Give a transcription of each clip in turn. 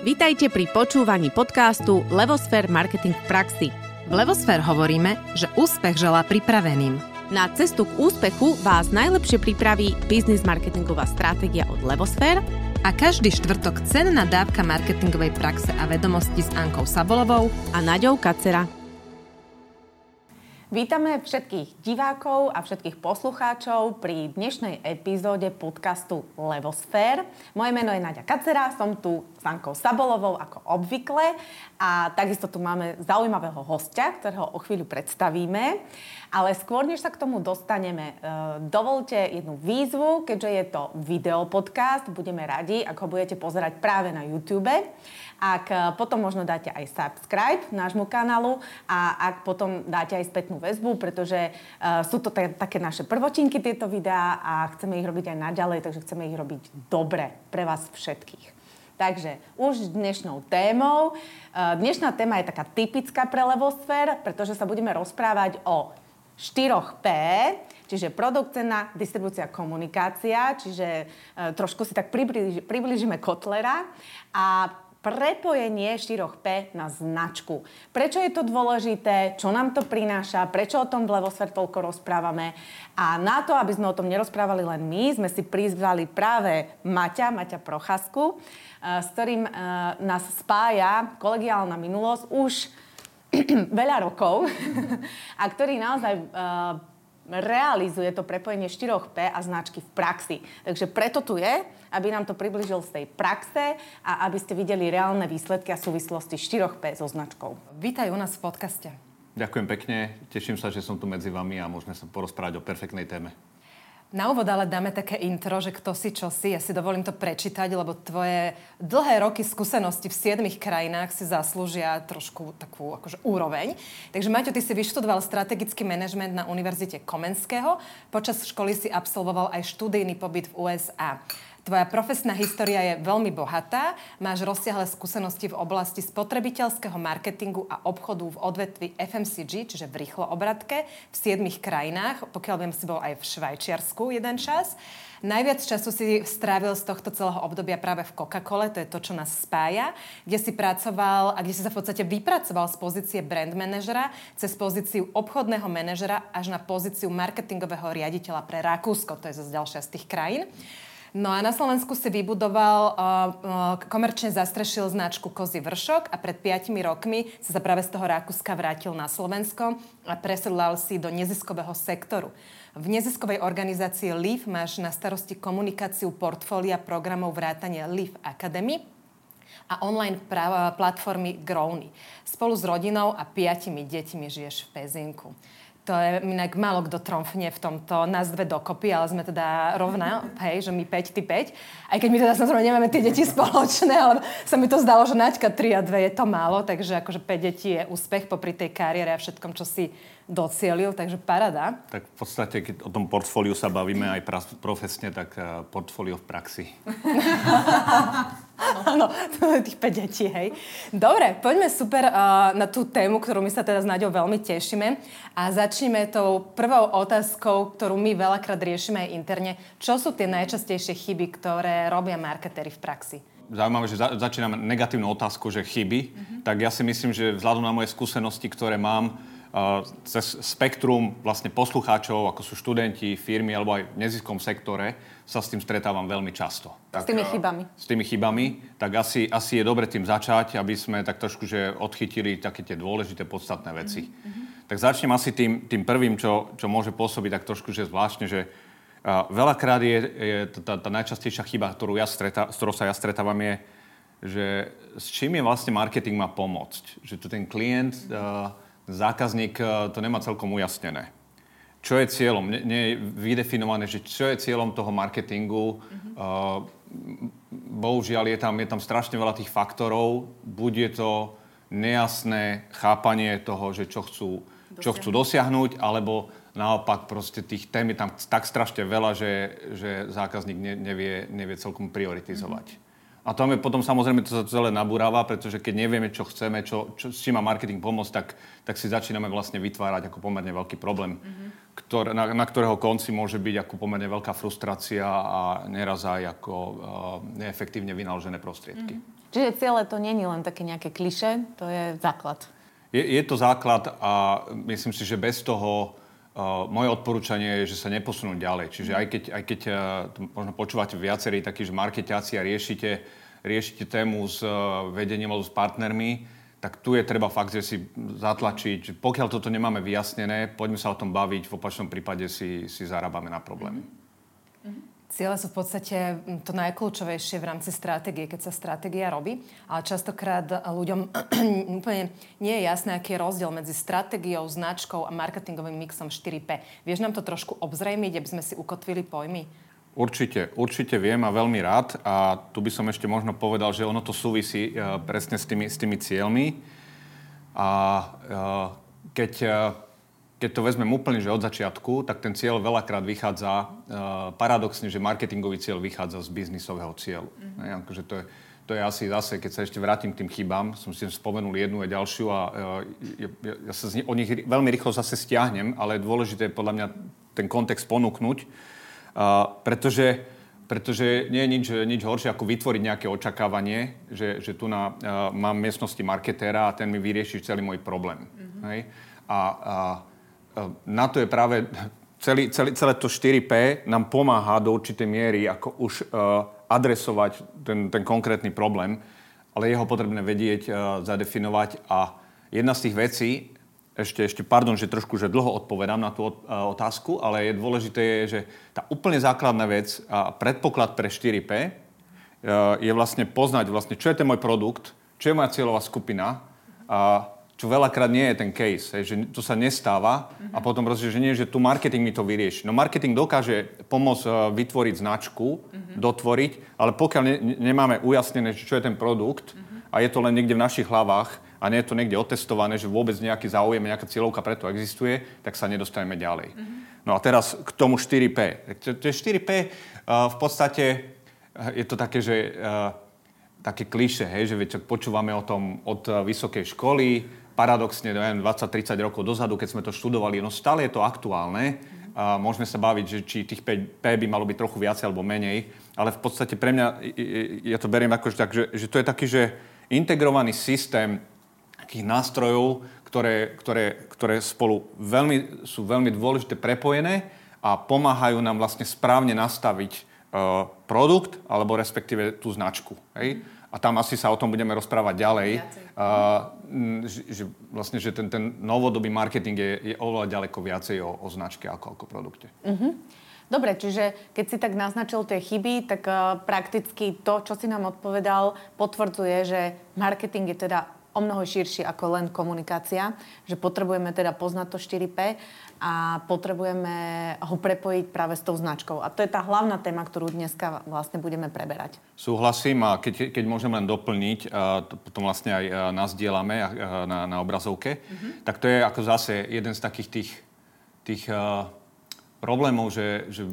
Vítajte pri počúvaní podcastu Levosfér Marketing v praxi. V Levosfér hovoríme, že úspech želá pripraveným. Na cestu k úspechu vás najlepšie pripraví biznis marketingová stratégia od Levosfér a každý štvrtok cenná dávka marketingovej praxe a vedomosti s Ankou Sabolovou a Naďou Kacera. Vítame všetkých divákov a všetkých poslucháčov pri dnešnej epizóde podcastu Levosfér. Moje meno je Nadia Kacera, som tu s Ankou Sabolovou ako obvykle a takisto tu máme zaujímavého hostia, ktorého o chvíľu predstavíme. Ale skôr, než sa k tomu dostaneme, e, dovolte jednu výzvu, keďže je to videopodcast, budeme radi, ak ho budete pozerať práve na YouTube. Ak e, potom možno dáte aj subscribe nášmu kanálu a ak potom dáte aj spätnú väzbu, pretože uh, sú to t- také naše prvočinky tieto videá a chceme ich robiť aj naďalej, takže chceme ich robiť dobre pre vás všetkých. Takže už dnešnou témou. Dnešná téma je taká typická pre Levosfér, pretože sa budeme rozprávať o 4P, čiže produkt, cena, distribúcia, komunikácia, čiže e, trošku si tak približ, približíme Kotlera a prepojenie 4P na značku. Prečo je to dôležité, čo nám to prináša, prečo o tom v Levosfer toľko rozprávame. A na to, aby sme o tom nerozprávali len my, sme si prizvali práve Maťa, Maťa Prochasku, e, s ktorým e, nás spája kolegiálna minulosť už veľa rokov a ktorý naozaj uh, realizuje to prepojenie 4P a značky v praxi. Takže preto tu je, aby nám to približil z tej praxe a aby ste videli reálne výsledky a súvislosti 4P so značkou. Vítaj u nás v podcaste. Ďakujem pekne, teším sa, že som tu medzi vami a môžeme sa porozprávať o perfektnej téme. Na úvod ale dáme také intro, že kto si čo si. Ja si dovolím to prečítať, lebo tvoje dlhé roky skúsenosti v siedmých krajinách si zaslúžia trošku takú akože úroveň. Takže Maťo, ty si vyštudoval strategický manažment na Univerzite Komenského. Počas školy si absolvoval aj študijný pobyt v USA. Tvoja profesná história je veľmi bohatá, máš rozsiahle skúsenosti v oblasti spotrebiteľského marketingu a obchodu v odvetvi FMCG, čiže v rýchlo obratke, v siedmých krajinách. Pokiaľ viem, si bol aj v Švajčiarsku jeden čas. Najviac času si strávil z tohto celého obdobia práve v Coca-Cole, to je to, čo nás spája, kde si pracoval a kde si sa v podstate vypracoval z pozície brand manažera cez pozíciu obchodného manažera až na pozíciu marketingového riaditeľa pre Rakúsko, to je zase ďalšia z tých krajín. No a na Slovensku si vybudoval, uh, uh, komerčne zastrešil značku Kozy vršok a pred 5 rokmi sa práve z toho Rakúska vrátil na Slovensko a presedlal si do neziskového sektoru. V neziskovej organizácii LEAF máš na starosti komunikáciu portfólia programov vrátane LEAF Academy a online platformy Growny. Spolu s rodinou a piatimi deťmi žiješ v Pezinku. To je inak málo kto tromfne v tomto, nás dve dokopy, ale sme teda rovná, hej, že my 5, ty 5. Aj keď my teda samozrejme nemáme tie deti spoločné, ale sa mi to zdalo, že Naďka 3 a 2 je to málo, takže akože 5 detí je úspech popri tej kariére a všetkom, čo si docielil, takže parada. Tak v podstate, keď o tom portfóliu sa bavíme aj profesne, tak uh, portfólio v praxi. Áno, to je tých 5 detí, hej. Dobre, poďme super uh, na tú tému, ktorú my sa teda s Naďou veľmi tešíme. A začneme tou prvou otázkou, ktorú my veľakrát riešime aj interne. Čo sú tie najčastejšie chyby, ktoré robia marketéry v praxi? zaujímavé, že za, začínam negatívnu otázku, že chyby, mm-hmm. tak ja si myslím, že vzhľadom na moje skúsenosti, ktoré mám, cez spektrum vlastne poslucháčov, ako sú študenti, firmy alebo aj v neziskom sektore, sa s tým stretávam veľmi často. Tak, s tými chybami. S tými chybami. Tak asi, asi je dobre tým začať, aby sme tak trošku že odchytili také tie dôležité, podstatné veci. Mm-hmm. Tak začnem asi tým, tým prvým, čo, čo môže pôsobiť tak trošku že zvláštne, že uh, veľakrát je, je tá, tá najčastejšia chyba, ktorú ja streta, s ktorou sa ja stretávam, je, že s čím je vlastne marketing má pomôcť. Že tu ten klient... Uh, zákazník eh, to nemá celkom ujasnené. Čo je cieľom? Nie, nie je vydefinované, že čo je cieľom toho marketingu. Mm-hmm. Uh, bohužiaľ, je tam, je tam strašne veľa tých faktorov. Buď je to nejasné chápanie toho, že čo chcú, dosiahnuť. čo chcú dosiahnuť, alebo naopak proste tých tém je tam tak strašne veľa, že, že zákazník ne, nevie, nevie celkom prioritizovať. Mm-hmm. A to je potom samozrejme to sa celé nabúrava, pretože keď nevieme, čo chceme, čo, čo, s čím má marketing pomôcť, tak, tak si začíname vlastne vytvárať ako pomerne veľký problém, mm-hmm. ktor, na, na ktorého konci môže byť ako pomerne veľká frustrácia a neraz aj ako uh, neefektívne vynaložené prostriedky. Mm-hmm. Čiže cieľe to je len také nejaké kliše, to je základ. Je, je to základ a myslím si, že bez toho moje odporúčanie je, že sa neposunú ďalej. Čiže aj keď, aj keď uh, možno počúvate viacerí takí, že marketiaci a riešite, riešite tému s uh, vedením alebo s partnermi, tak tu je treba fakt, že si zatlačiť. Pokiaľ toto nemáme vyjasnené, poďme sa o tom baviť, v opačnom prípade si, si zarábame na problémy. Mm-hmm. Ciele sú v podstate to najkľúčovejšie v rámci stratégie, keď sa stratégia robí, ale častokrát ľuďom úplne nie je jasné, aký je rozdiel medzi stratégiou, značkou a marketingovým mixom 4P. Vieš nám to trošku obzrejmiť, aby sme si ukotvili pojmy? Určite, určite viem a veľmi rád. A tu by som ešte možno povedal, že ono to súvisí uh, presne s tými, s tými cieľmi. A uh, keď uh, keď to vezmem úplne, že od začiatku, tak ten cieľ veľakrát vychádza, uh, paradoxne, že marketingový cieľ vychádza z biznisového cieľu. Mm-hmm. Ne, akože to, je, to je asi zase, keď sa ešte vrátim k tým chybám, som si spomenul jednu a ďalšiu a uh, ja, ja sa z, o nich veľmi rýchlo zase stiahnem, ale je dôležité podľa mňa ten kontext ponúknuť, uh, pretože pretože nie je nič, nič horšie, ako vytvoriť nejaké očakávanie, že, že tu na, uh, mám miestnosti marketéra a ten mi vyrieši celý môj problém. Mm-hmm. Hej? A, a na to je práve celý, celý, celé to 4P nám pomáha do určitej miery ako už uh, adresovať ten, ten konkrétny problém, ale je ho potrebné vedieť, uh, zadefinovať a jedna z tých vecí, ešte, ešte pardon, že trošku že dlho odpovedám na tú uh, otázku, ale je dôležité, je, že tá úplne základná vec a predpoklad pre 4P uh, je vlastne poznať vlastne, čo je ten môj produkt, čo je moja cieľová skupina, uh, čo veľakrát nie je ten case, hej, že to sa nestáva uh-huh. a potom proste, že nie, že tu marketing mi to vyrieši. No marketing dokáže pomôcť uh, vytvoriť značku, uh-huh. dotvoriť, ale pokiaľ ne, nemáme ujasnené, čo je ten produkt uh-huh. a je to len niekde v našich hlavách a nie je to niekde otestované, že vôbec nejaký záujem, nejaká cieľovka preto existuje, tak sa nedostaneme ďalej. Uh-huh. No a teraz k tomu 4P. To 4P uh, v podstate uh, je to také, že uh, také kliše, hej, že viete, počúvame o tom od vysokej školy, paradoxne, neviem, 20-30 rokov dozadu, keď sme to študovali, no stále je to aktuálne. A môžeme sa baviť, že či tých 5 P by malo byť trochu viacej alebo menej, ale v podstate pre mňa, ja to beriem ako, tak, že, že to je taký, že integrovaný systém takých nástrojov, ktoré, ktoré, ktoré spolu veľmi, sú veľmi dôležité prepojené a pomáhajú nám vlastne správne nastaviť uh, produkt alebo respektíve tú značku. Hej? A tam asi sa o tom budeme rozprávať ďalej, uh, že, že vlastne, že ten, ten novodobý marketing je, je oveľa ďaleko viacej o, o značke ako o produkte. Uh-huh. Dobre, čiže keď si tak naznačil tie chyby, tak uh, prakticky to, čo si nám odpovedal, potvrdzuje, že marketing je teda o mnoho širší ako len komunikácia, že potrebujeme teda poznať to 4P a potrebujeme ho prepojiť práve s tou značkou. A to je tá hlavná téma, ktorú dneska vlastne budeme preberať. Súhlasím a keď, keď môžem len doplniť, a to potom vlastne aj nás dielame na, na obrazovke, mm-hmm. tak to je ako zase jeden z takých tých, tých uh, problémov, že, že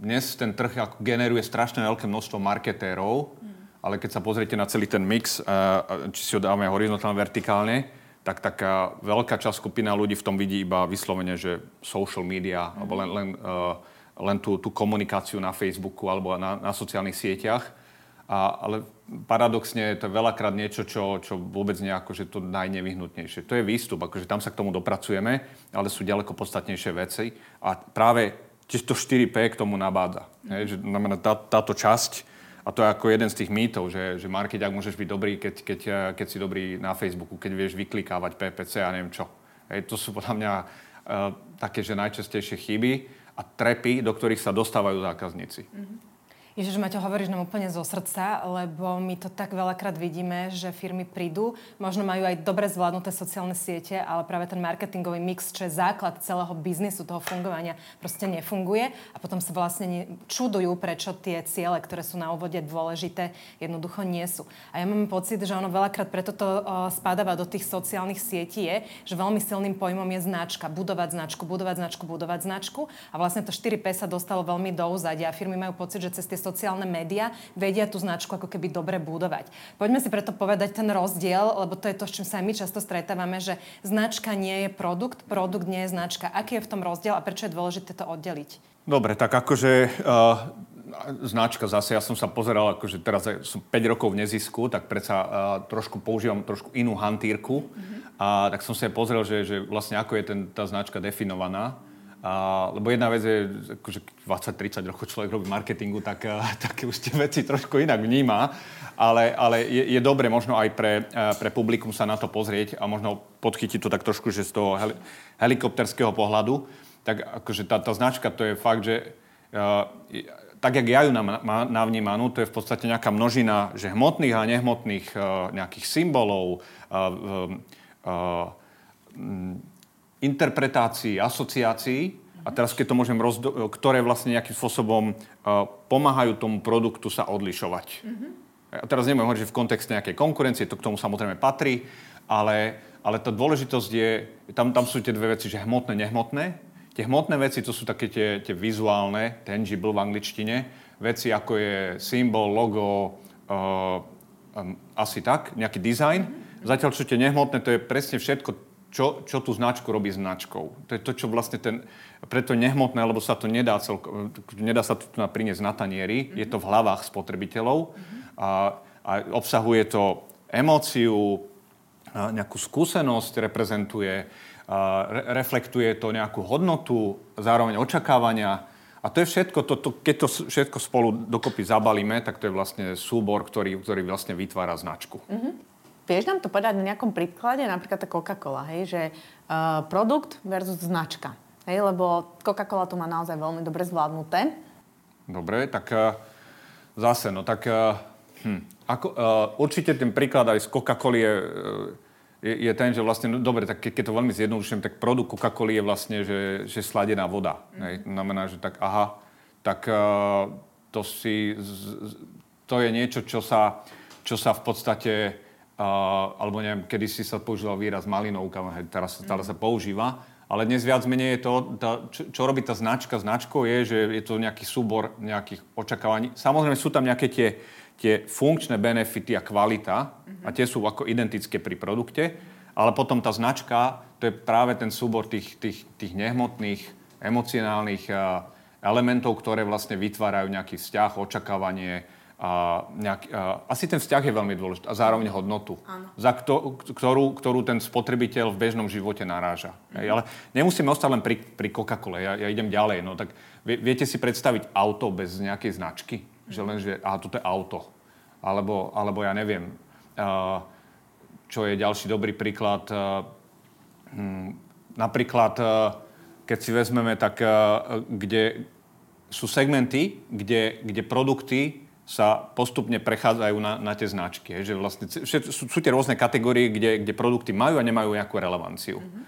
dnes ten trh generuje strašne veľké množstvo marketérov. Ale keď sa pozriete na celý ten mix, uh, či si ho dáme horizontálne, vertikálne, tak taká veľká časť skupina ľudí v tom vidí iba vyslovene, že social media, mm. alebo len, len, uh, len tú, tú komunikáciu na Facebooku alebo na, na sociálnych sieťach. A, ale paradoxne to je veľakrát niečo, čo, čo vôbec nie že to najnevyhnutnejšie. To je výstup, akože tam sa k tomu dopracujeme, ale sú ďaleko podstatnejšie veci. A práve to 4P k tomu nabádza. Mm. Hej, že znamená tá, táto časť, a to je ako jeden z tých mýtov, že, že markeťák môžeš byť dobrý, keď, keď, eh, keď si dobrý na Facebooku, keď vieš vyklikávať PPC a neviem čo. Hej, to sú podľa mňa uh, také, že najčastejšie chyby a trepy, do ktorých sa dostávajú zákazníci. Mm-hmm. Ježiš, Maťo, hovoríš nám úplne zo srdca, lebo my to tak veľakrát vidíme, že firmy prídu, možno majú aj dobre zvládnuté sociálne siete, ale práve ten marketingový mix, čo je základ celého biznisu, toho fungovania, proste nefunguje a potom sa vlastne čudujú, prečo tie ciele, ktoré sú na úvode dôležité, jednoducho nie sú. A ja mám pocit, že ono veľakrát preto to spadáva do tých sociálnych sietí je, že veľmi silným pojmom je značka, budovať značku, budovať značku, budovať značku. A vlastne to 4P sa dostalo veľmi do úzadia firmy majú pocit, že cez tie sociálne médiá vedia tú značku ako keby dobre budovať. Poďme si preto povedať ten rozdiel, lebo to je to, s čím sa my často stretávame, že značka nie je produkt, produkt nie je značka. Aký je v tom rozdiel a prečo je dôležité to oddeliť? Dobre, tak akože uh, značka zase, ja som sa pozeral, akože teraz som 5 rokov v nezisku, tak predsa uh, trošku používam trošku inú hantírku. Mm-hmm. A tak som si aj pozrel, že, že vlastne ako je ten, tá značka definovaná. A, lebo jedna vec je, akože 20-30 rokov človek robí marketingu, tak, tak už tie veci trošku inak vníma. Ale, ale je, je dobre možno aj pre, pre publikum sa na to pozrieť a možno podchytiť to tak trošku, že z toho heli, helikopterského pohľadu. Tak akože tá, tá značka, to je fakt, že uh, tak, jak ja ju navnímanú, to je v podstate nejaká množina že hmotných a nehmotných uh, nejakých symbolov, uh, uh, interpretácií, asociácií. A teraz, keď to môžem rozdo- ktoré vlastne nejakým spôsobom uh, pomáhajú tomu produktu sa odlišovať. Mm-hmm. A teraz neviem hovoriť, že v kontexte nejakej konkurencie, to k tomu samozrejme patrí, ale, ale tá dôležitosť je, tam, tam sú tie dve veci, že hmotné, nehmotné. Tie hmotné veci, to sú také tie, tie vizuálne, tangible v angličtine, veci ako je symbol, logo, uh, um, asi tak, nejaký dizajn. Zatiaľ, čo tie nehmotné, to je presne všetko, čo, čo tú značku robí značkou. To je to, čo vlastne ten... Preto nehmotné, lebo sa to nedá, celko, nedá sa to priniesť na tanieri, mm-hmm. je to v hlavách spotrebiteľov mm-hmm. a, a obsahuje to emóciu, nejakú skúsenosť reprezentuje, re, reflektuje to nejakú hodnotu, zároveň očakávania. A to je všetko, to, to, keď to všetko spolu dokopy zabalíme, tak to je vlastne súbor, ktorý, ktorý vlastne vytvára značku. Mm-hmm. Vieš nám to povedať na nejakom príklade, napríklad tá Coca-Cola, hej, že uh, produkt versus značka. Hej, lebo Coca-Cola to má naozaj veľmi dobre zvládnuté. Dobre, tak uh, zase, no tak uh, hm, ako, uh, určite ten príklad aj z Coca-Coly je je, je ten, že vlastne, no, dobre, tak keď to veľmi zjednodušujem, tak produkt Coca-Coly je vlastne, že, že sladená voda. Mm. Hej. Znamená, že tak aha, tak uh, to si, z, to je niečo, čo sa, čo sa v podstate, uh, alebo neviem, kedy si sa používal výraz malinovka, hej, teraz mm. sa používa, ale dnes viac menej je to, tá, čo, čo robí tá značka značkou, je, že je to nejaký súbor nejakých očakávaní. Samozrejme sú tam nejaké tie tie funkčné benefity a kvalita, mm-hmm. a tie sú ako identické pri produkte, ale potom tá značka, to je práve ten súbor tých, tých, tých nehmotných, emocionálnych elementov, ktoré vlastne vytvárajú nejaký vzťah, očakávanie, a nejak, a, asi ten vzťah je veľmi dôležitý a zároveň hodnotu, Áno. za kto, ktorú, ktorú ten spotrebiteľ v bežnom živote naráža. Hej, ale nemusíme ostať len pri, pri Coca-Cole, ja, ja idem ďalej. No, tak vie, viete si predstaviť auto bez nejakej značky? Že len, že aha, toto je auto. Alebo, alebo ja neviem, uh, čo je ďalší dobrý príklad. Uh, hm, napríklad, uh, keď si vezmeme, tak kde sú segmenty, kde, kde produkty sa postupne prechádzajú na, na tie značky. Že vlastne sú, sú tie rôzne kategórie, kde, kde produkty majú a nemajú nejakú relevanciu. Mm-hmm.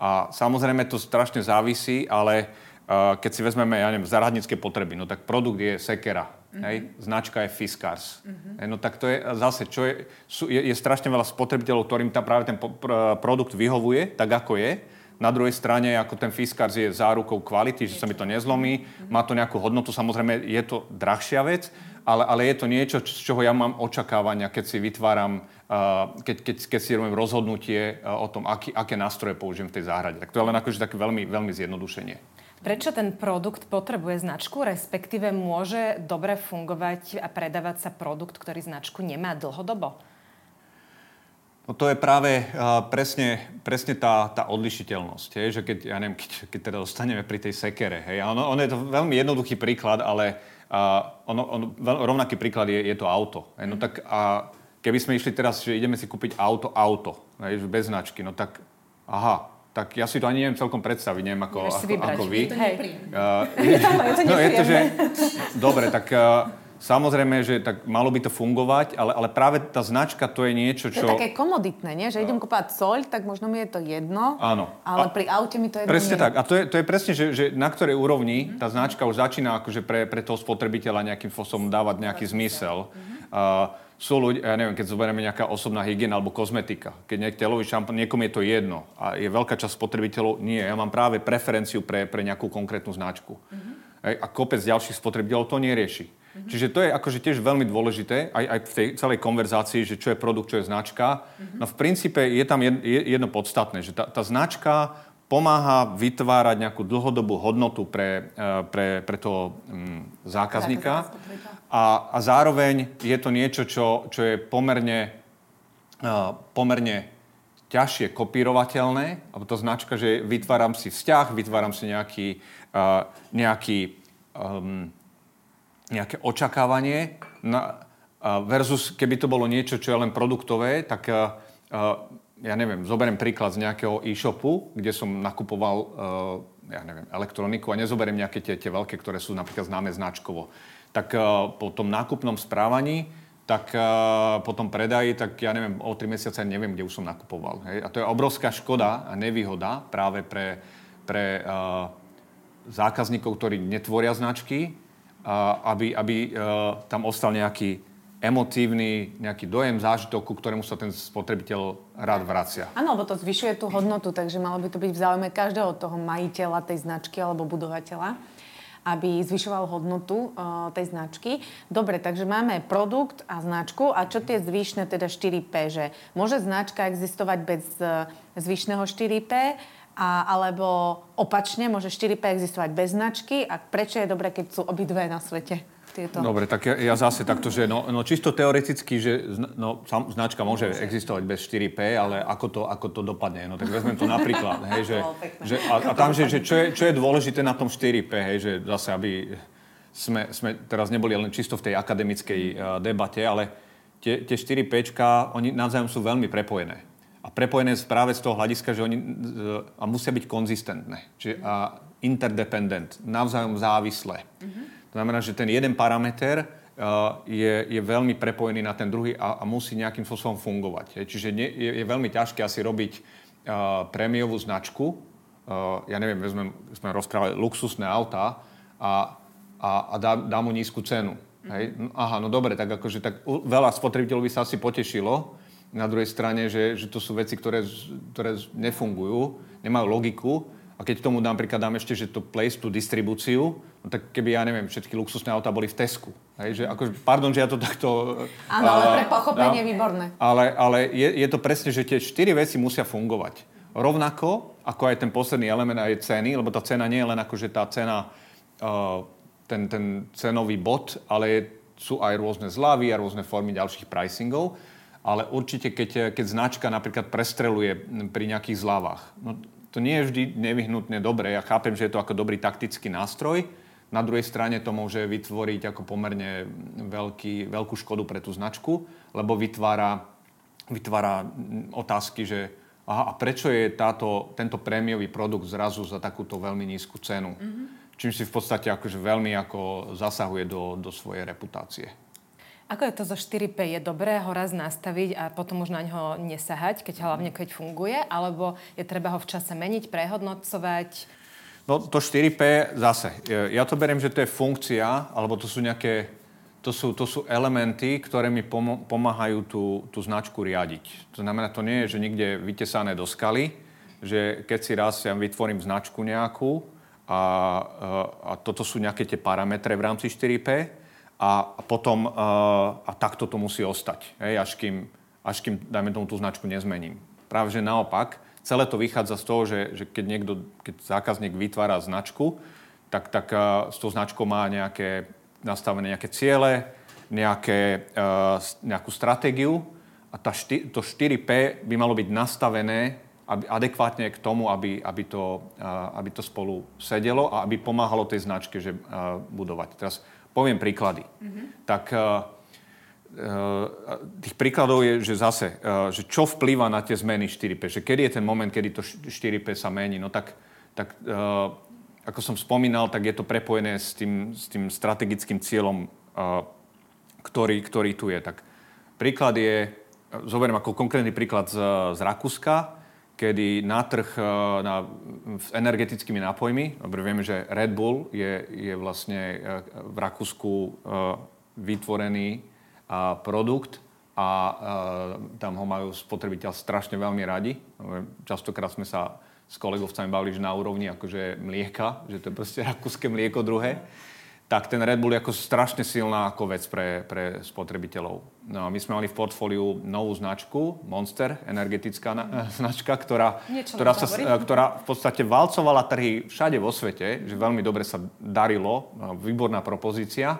A samozrejme to strašne závisí, ale uh, keď si vezmeme, ja neviem, záhradnícke potreby, no tak produkt je sekera. Mm-hmm. Hej? Značka je Fiskars. Mm-hmm. Hej, no tak to je zase, čo je, sú, je, je strašne veľa spotrebiteľov, ktorým tam práve ten po, pr, produkt vyhovuje, tak ako je. Na druhej strane, ako ten Fiskars je zárukou kvality, že sa mi to nezlomí, mm-hmm. má to nejakú hodnotu, samozrejme je to drahšia vec, ale, ale je to niečo, z čoho ja mám očakávania, keď si vytváram, keď, keď, keď si robím rozhodnutie o tom, aký, aké nástroje použijem v tej záhrade. Tak to je len akože také veľmi, veľmi zjednodušenie. Prečo ten produkt potrebuje značku, respektíve môže dobre fungovať a predávať sa produkt, ktorý značku nemá dlhodobo? No to je práve uh, presne, presne tá, tá odlišiteľnosť. Hej, že keď, ja neviem, keď, keď teda dostaneme pri tej sekere, hej, ono, ono je to veľmi jednoduchý príklad, ale uh, ono, ono, rovnaký príklad je, je to auto. No tak a keby sme išli teraz, že ideme si kúpiť auto, auto, hej, bez značky, no tak aha, tak ja si to ani neviem celkom predstaviť, neviem ako, ako, ako vy. Hej. Uh, no, je to, že... Dobre, tak uh, samozrejme, že tak malo by to fungovať, ale, ale práve tá značka to je niečo, čo... To je také komoditné, nie? Že idem kúpať soľ, tak možno mi je to jedno. Áno. Ale a pri aute mi to jedno Presne nie. tak. A to je, to je presne, že, že na ktorej úrovni tá značka už začína akože pre, pre toho spotrebiteľa nejakým spôsobom dávať nejaký zmysel. Uh, sú ľudia, ja neviem, keď zoberieme nejaká osobná hygiena alebo kozmetika, keď niekto telový šampón, niekomu je to jedno a je veľká časť spotrebiteľov, nie, ja mám práve preferenciu pre, pre nejakú konkrétnu značku. Mm-hmm. A kopec ďalších spotrebiteľov to nerieši. Mm-hmm. Čiže to je akože tiež veľmi dôležité, aj, aj v tej celej konverzácii, že čo je produkt, čo je značka. Mm-hmm. No v princípe je tam jedno podstatné, že tá, tá značka pomáha vytvárať nejakú dlhodobú hodnotu pre, e, pre, pre toho mm, zákazníka a, a zároveň je to niečo, čo, čo je pomerne, uh, pomerne ťažšie kopírovateľné, alebo to značka, že vytváram si vzťah, vytváram si nejaký, uh, nejaký, um, nejaké očakávanie na, versus keby to bolo niečo, čo je len produktové, tak ja neviem, zoberiem príklad z nejakého e-shopu, kde som nakupoval ja neviem, elektroniku a nezoberiem nejaké tie, tie veľké, ktoré sú napríklad známe značkovo. Tak po tom nákupnom správaní tak uh, po tom predaji, tak ja neviem, o 3 mesiace neviem, kde už som nakupoval. Hej? A to je obrovská škoda a nevýhoda práve pre, pre uh, zákazníkov, ktorí netvoria značky, aby, aby uh, tam ostal nejaký emotívny nejaký dojem, zážitok, ku ktorému sa ten spotrebiteľ rád vracia. Áno, lebo to zvyšuje tú hodnotu, takže malo by to byť v záujme každého toho majiteľa tej značky alebo budovateľa aby zvyšoval hodnotu uh, tej značky. Dobre, takže máme produkt a značku. A čo tie zvyšné, teda 4P? Že môže značka existovať bez uh, zvyšného 4P? A, alebo opačne, môže 4P existovať bez značky? A prečo je dobré, keď sú obidve na svete? tieto... Dobre, tak ja, ja zase takto, že no, no čisto teoreticky, že no, značka môže existovať bez 4P, ale ako to, ako to dopadne? No tak vezmem to napríklad, hej, že, že, a, a tam, že, že čo, je, čo je dôležité na tom 4P, hej, že zase, aby sme, sme teraz neboli len čisto v tej akademickej uh, debate, ale tie, tie 4P, oni navzájom sú veľmi prepojené. A prepojené práve z toho hľadiska, že oni uh, a musia byť konzistentné. Čiže a interdependent, navzájom závislé. Mm-hmm. To znamená, že ten jeden parameter uh, je, je veľmi prepojený na ten druhý a, a musí nejakým spôsobom fungovať. Čiže nie, je, je veľmi ťažké asi robiť uh, prémiovú značku. Uh, ja neviem, vezmem, sme rozprávali luxusné autá a, a, a dá, dá mu nízku cenu. Hej? No, aha, no dobre, tak akože tak veľa spotrebiteľov by sa asi potešilo. Na druhej strane, že, že to sú veci, ktoré, ktoré nefungujú, nemajú logiku a keď tomu napríklad dám ešte, že to place tú distribúciu, no tak keby, ja neviem, všetky luxusné autá boli v Tesku. Hej, že ako, pardon, že ja to takto... Áno, ale pre pochopenie no, výborné. Ale, ale je, je to presne, že tie štyri veci musia fungovať. Rovnako, ako aj ten posledný element aj ceny, lebo tá cena nie je len ako, že tá cena, uh, ten, ten cenový bod, ale je, sú aj rôzne zľavy a rôzne formy ďalších pricingov. Ale určite, keď, keď značka napríklad prestreluje pri nejakých zľavách, no, to nie je vždy nevyhnutne dobré. Ja chápem, že je to ako dobrý taktický nástroj. Na druhej strane to môže vytvoriť ako pomerne veľký, veľkú škodu pre tú značku, lebo vytvára, vytvára otázky, že aha, a prečo je táto, tento prémiový produkt zrazu za takúto veľmi nízku cenu? Mm-hmm. Čím si v podstate akože veľmi ako zasahuje do, do svojej reputácie. Ako je to zo 4P? Je dobré ho raz nastaviť a potom už na ňo nesahať, keď hlavne keď funguje? Alebo je treba ho v čase meniť, prehodnocovať? No to 4P zase. Ja to beriem, že to je funkcia, alebo to sú nejaké to sú, to sú elementy, ktoré mi pomáhajú tú, tú značku riadiť. To znamená, to nie je, že niekde vytesané do skaly, že keď si raz ja vytvorím značku nejakú a, a toto sú nejaké tie parametre v rámci 4P, a potom uh, a takto to musí ostať, hej, až, kým, až kým, dajme tomu, tú značku nezmením. Práve že naopak, celé to vychádza z toho, že, že keď niekto, keď zákazník vytvára značku, tak, tak uh, s tou značkou má nejaké nastavené nejaké ciele, nejaké, uh, nejakú stratégiu a tá šty, to 4P by malo byť nastavené aby, adekvátne k tomu, aby, aby, to, uh, aby to spolu sedelo a aby pomáhalo tej značke že, uh, budovať. Teraz Poviem príklady. Mm-hmm. Tak uh, tých príkladov je, že zase, uh, že čo vplýva na tie zmeny 4P, že kedy je ten moment, kedy to 4P sa mení, no tak, tak ako som spomínal, tak je to prepojené s tým, s tým strategickým cieľom, ktorý, ktorý tu je. Tak príklad je, zoberiem ako konkrétny príklad z, z Rakúska, kedy na trh eh, na, s energetickými nápojmi, dobre vieme, že Red Bull je, je vlastne eh, v Rakúsku eh, vytvorený produkt a tam ho majú spotrebiteľ strašne veľmi radi. Častokrát sme sa s kolegovcami bavili, že na úrovni akože mlieka, že to je proste rakúske mlieko druhé. Tak ten Red Bull je ako strašne silná ako vec pre, pre spotrebiteľov. No, my sme mali v portfóliu novú značku, Monster, energetická na, značka, ktorá, ktorá, sa, ktorá v podstate valcovala trhy všade vo svete, že veľmi dobre sa darilo, výborná propozícia.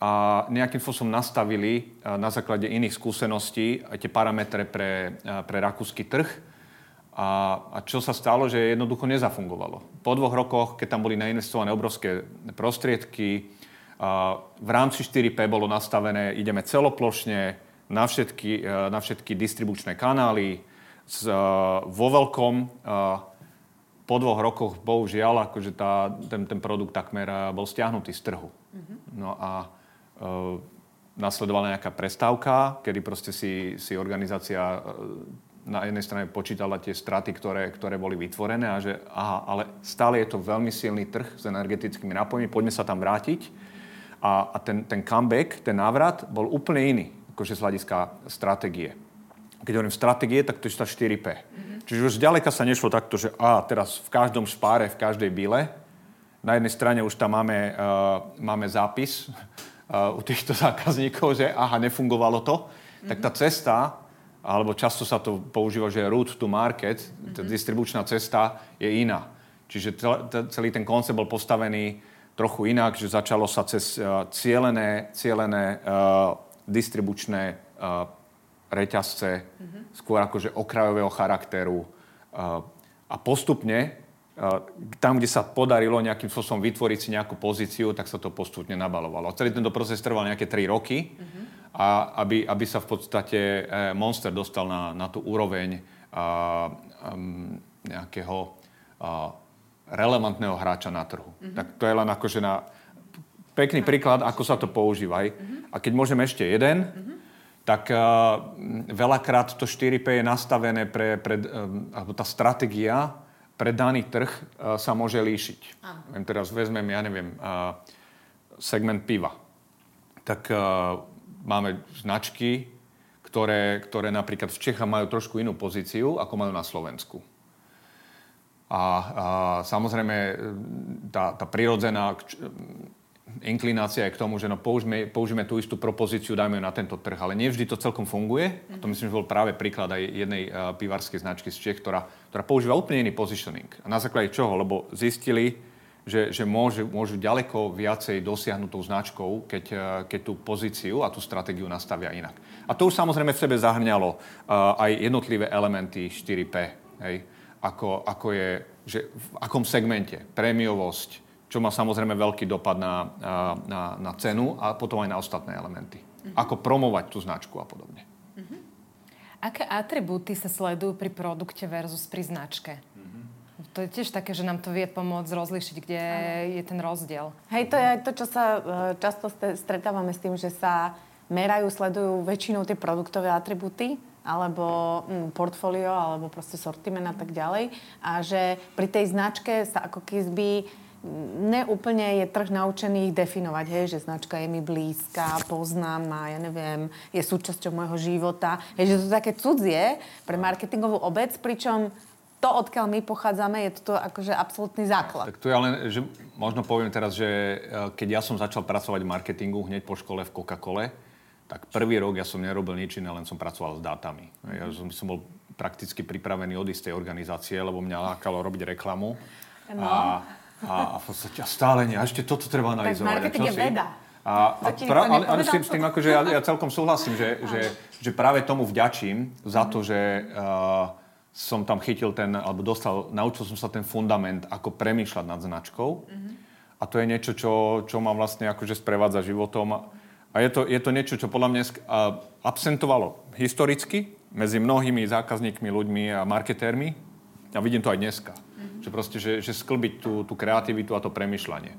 A nejakým spôsobom nastavili na základe iných skúseností aj tie parametre pre, pre rakúsky trh a, a čo sa stalo, že jednoducho nezafungovalo. Po dvoch rokoch, keď tam boli nainvestované obrovské prostriedky, a v rámci 4P bolo nastavené, ideme celoplošne na všetky, e, na všetky distribučné kanály s, e, vo veľkom. A po dvoch rokoch, bohužiaľ, akože tá, ten, ten produkt takmer e, bol stiahnutý z trhu. Mm-hmm. No a e, nasledovala nejaká prestávka, kedy proste si, si organizácia na jednej strane počítala tie straty, ktoré, ktoré boli vytvorené a že aha, ale stále je to veľmi silný trh s energetickými nápojmi, poďme sa tam vrátiť. A, a ten, ten comeback, ten návrat bol úplne iný, akože z hľadiska stratégie. Keď hovorím stratégie, tak to je tá 4P. Mm-hmm. Čiže už zďaleka sa nešlo takto, že a teraz v každom špáre, v každej bile. Na jednej strane už tam máme, uh, máme zápis uh, u týchto zákazníkov, že aha, nefungovalo to. Mm-hmm. Tak tá cesta alebo často sa to používa, že route to market, mm-hmm. distribučná cesta je iná. Čiže celý ten koncept bol postavený trochu inak, že začalo sa cez uh, cielené, cielené uh, distribučné uh, reťazce, mm-hmm. skôr akože okrajového charakteru. Uh, a postupne, uh, tam, kde sa podarilo nejakým spôsobom vytvoriť si nejakú pozíciu, tak sa to postupne nabalovalo. Celý tento proces trval nejaké 3 roky. Mm-hmm a aby, aby sa v podstate eh, Monster dostal na, na tú úroveň a, um, nejakého a, relevantného hráča na trhu. Mm-hmm. Tak to je len akože na pekný príklad, ako sa to používa. Mm-hmm. A keď môžem ešte jeden, mm-hmm. tak uh, veľakrát to 4P je nastavené pre, pre um, alebo tá stratégia pre daný trh uh, sa môže líšiť. Ah. Teraz vezmem, ja neviem, uh, segment piva. Tak uh, máme značky, ktoré, ktoré napríklad v Čechách majú trošku inú pozíciu, ako majú na Slovensku. A, a samozrejme tá, tá prirodzená inklinácia je k tomu, že no použíme, použijeme tú istú propozíciu, dajme ju na tento trh. Ale nevždy to celkom funguje. A to myslím, že bol práve príklad aj jednej uh, pivarskej značky z Čech, ktorá, ktorá používa úplne iný positioning. A na základe čoho? Lebo zistili, že, že môžu, môžu ďaleko viacej dosiahnuť tou značkou, keď, eh, keď tú pozíciu a tú stratégiu nastavia inak. A to už samozrejme v sebe zahrňalo uh, aj jednotlivé elementy 4P. Hej? Ako, ako je, že v akom segmente, prémiovosť, čo má samozrejme veľký dopad na, eh, na, na cenu a potom aj na ostatné elementy. Uh-huh. Ako promovať tú značku a podobne. Uh-huh. Aké atribúty sa sledujú pri produkte versus pri značke? To je tiež také, že nám to vie pomôcť rozlišiť, kde ano. je ten rozdiel. Hej, to je aj to, čo sa e, často stretávame s tým, že sa merajú, sledujú väčšinou tie produktové atributy, alebo hm, portfólio, alebo proste sortiment a tak ďalej. A že pri tej značke sa ako keby neúplne je trh naučený ich definovať, hej, že značka je mi blízka, poznám a ja neviem, je súčasťou môjho života. Hej, že to sú také cudzie pre marketingovú obec, pričom to, odkiaľ my pochádzame, je to akože absolútny základ. Tak to je len, že možno poviem teraz, že e, keď ja som začal pracovať v marketingu hneď po škole v Coca-Cole, tak prvý rok ja som nerobil nič iné, len som pracoval s dátami. Ja som, som bol prakticky pripravený od istej organizácie, lebo mňa lákalo robiť reklamu. No. A, a, a v podstate stále nie. A ešte toto treba analyzovať. Tak marketing je veda. A, a pra, ale, ale s tým, s tým akože ja, ja celkom súhlasím, že, že, že práve tomu vďačím za to, že uh, som tam chytil ten, alebo dostal, naučil som sa ten fundament, ako premýšľať nad značkou. Mm-hmm. A to je niečo, čo, čo ma vlastne akože sprevádza životom. A je to, je to niečo, čo podľa mňa absentovalo historicky medzi mnohými zákazníkmi, ľuďmi a marketérmi. A vidím to aj dneska. Mm-hmm. Že proste, že, že sklbiť tú, tú kreativitu a to premyšľanie.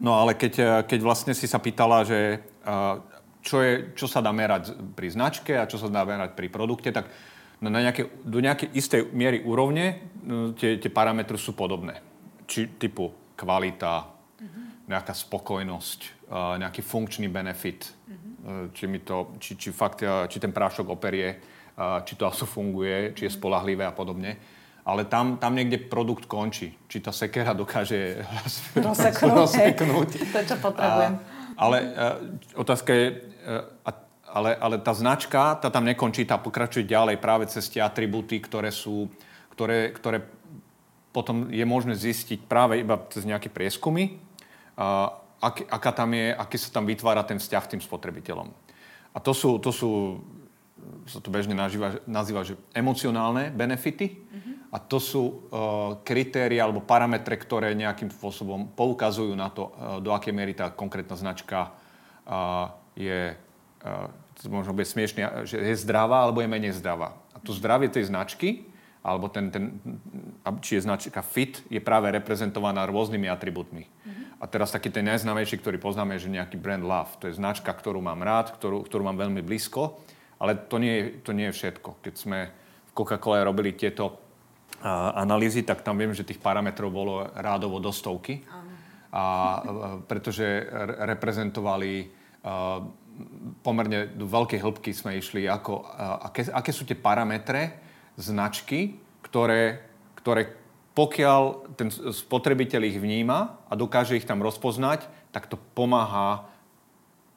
No ale keď, keď vlastne si sa pýtala, že čo, je, čo sa dá merať pri značke a čo sa dá merať pri produkte, tak na nejaké, do nejakej istej miery úrovne no, tie, tie parametre sú podobné. Či typu kvalita, nejaká spokojnosť, uh, nejaký funkčný benefit, uh-huh. či, mi to, či, či, fakt, uh, či ten prášok operie, uh, či to aso funguje, či je spolahlivé a podobne. ale tam, tam niekde produkt končí. Či tá sekera dokáže rozseknúť. rozseknúť. to, čo potrebujem. A, ale uh, otázka je, uh, ale, ale tá značka, tá tam nekončí, tá pokračuje ďalej práve cez tie atributy, ktoré sú, ktoré, ktoré potom je možné zistiť práve iba cez nejaké prieskumy, uh, ak, aká tam je, aký sa tam vytvára ten vzťah tým spotrebiteľom. A to sú, to sú sa to bežne nazýva, nazýva že emocionálne benefity mm-hmm. a to sú uh, kritéria alebo parametre, ktoré nejakým spôsobom poukazujú na to, uh, do akej miery tá konkrétna značka uh, je, možno bude smiešne, že je zdravá alebo je menej zdravá. A to zdravie tej značky alebo ten, ten, či je značka fit, je práve reprezentovaná rôznymi atribútmi. Mm-hmm. A teraz taký ten najznámejší, ktorý poznáme, je že nejaký brand love. To je značka, ktorú mám rád, ktorú, ktorú mám veľmi blízko, ale to nie, to nie je všetko. Keď sme v Coca-Cole robili tieto uh, analýzy, tak tam viem, že tých parametrov bolo rádovo do stovky. Uh-huh. A, uh, pretože re- reprezentovali uh, pomerne do veľkej hĺbky sme išli, ako, aké, aké sú tie parametre, značky, ktoré, ktoré pokiaľ ten spotrebiteľ ich vníma a dokáže ich tam rozpoznať, tak to pomáha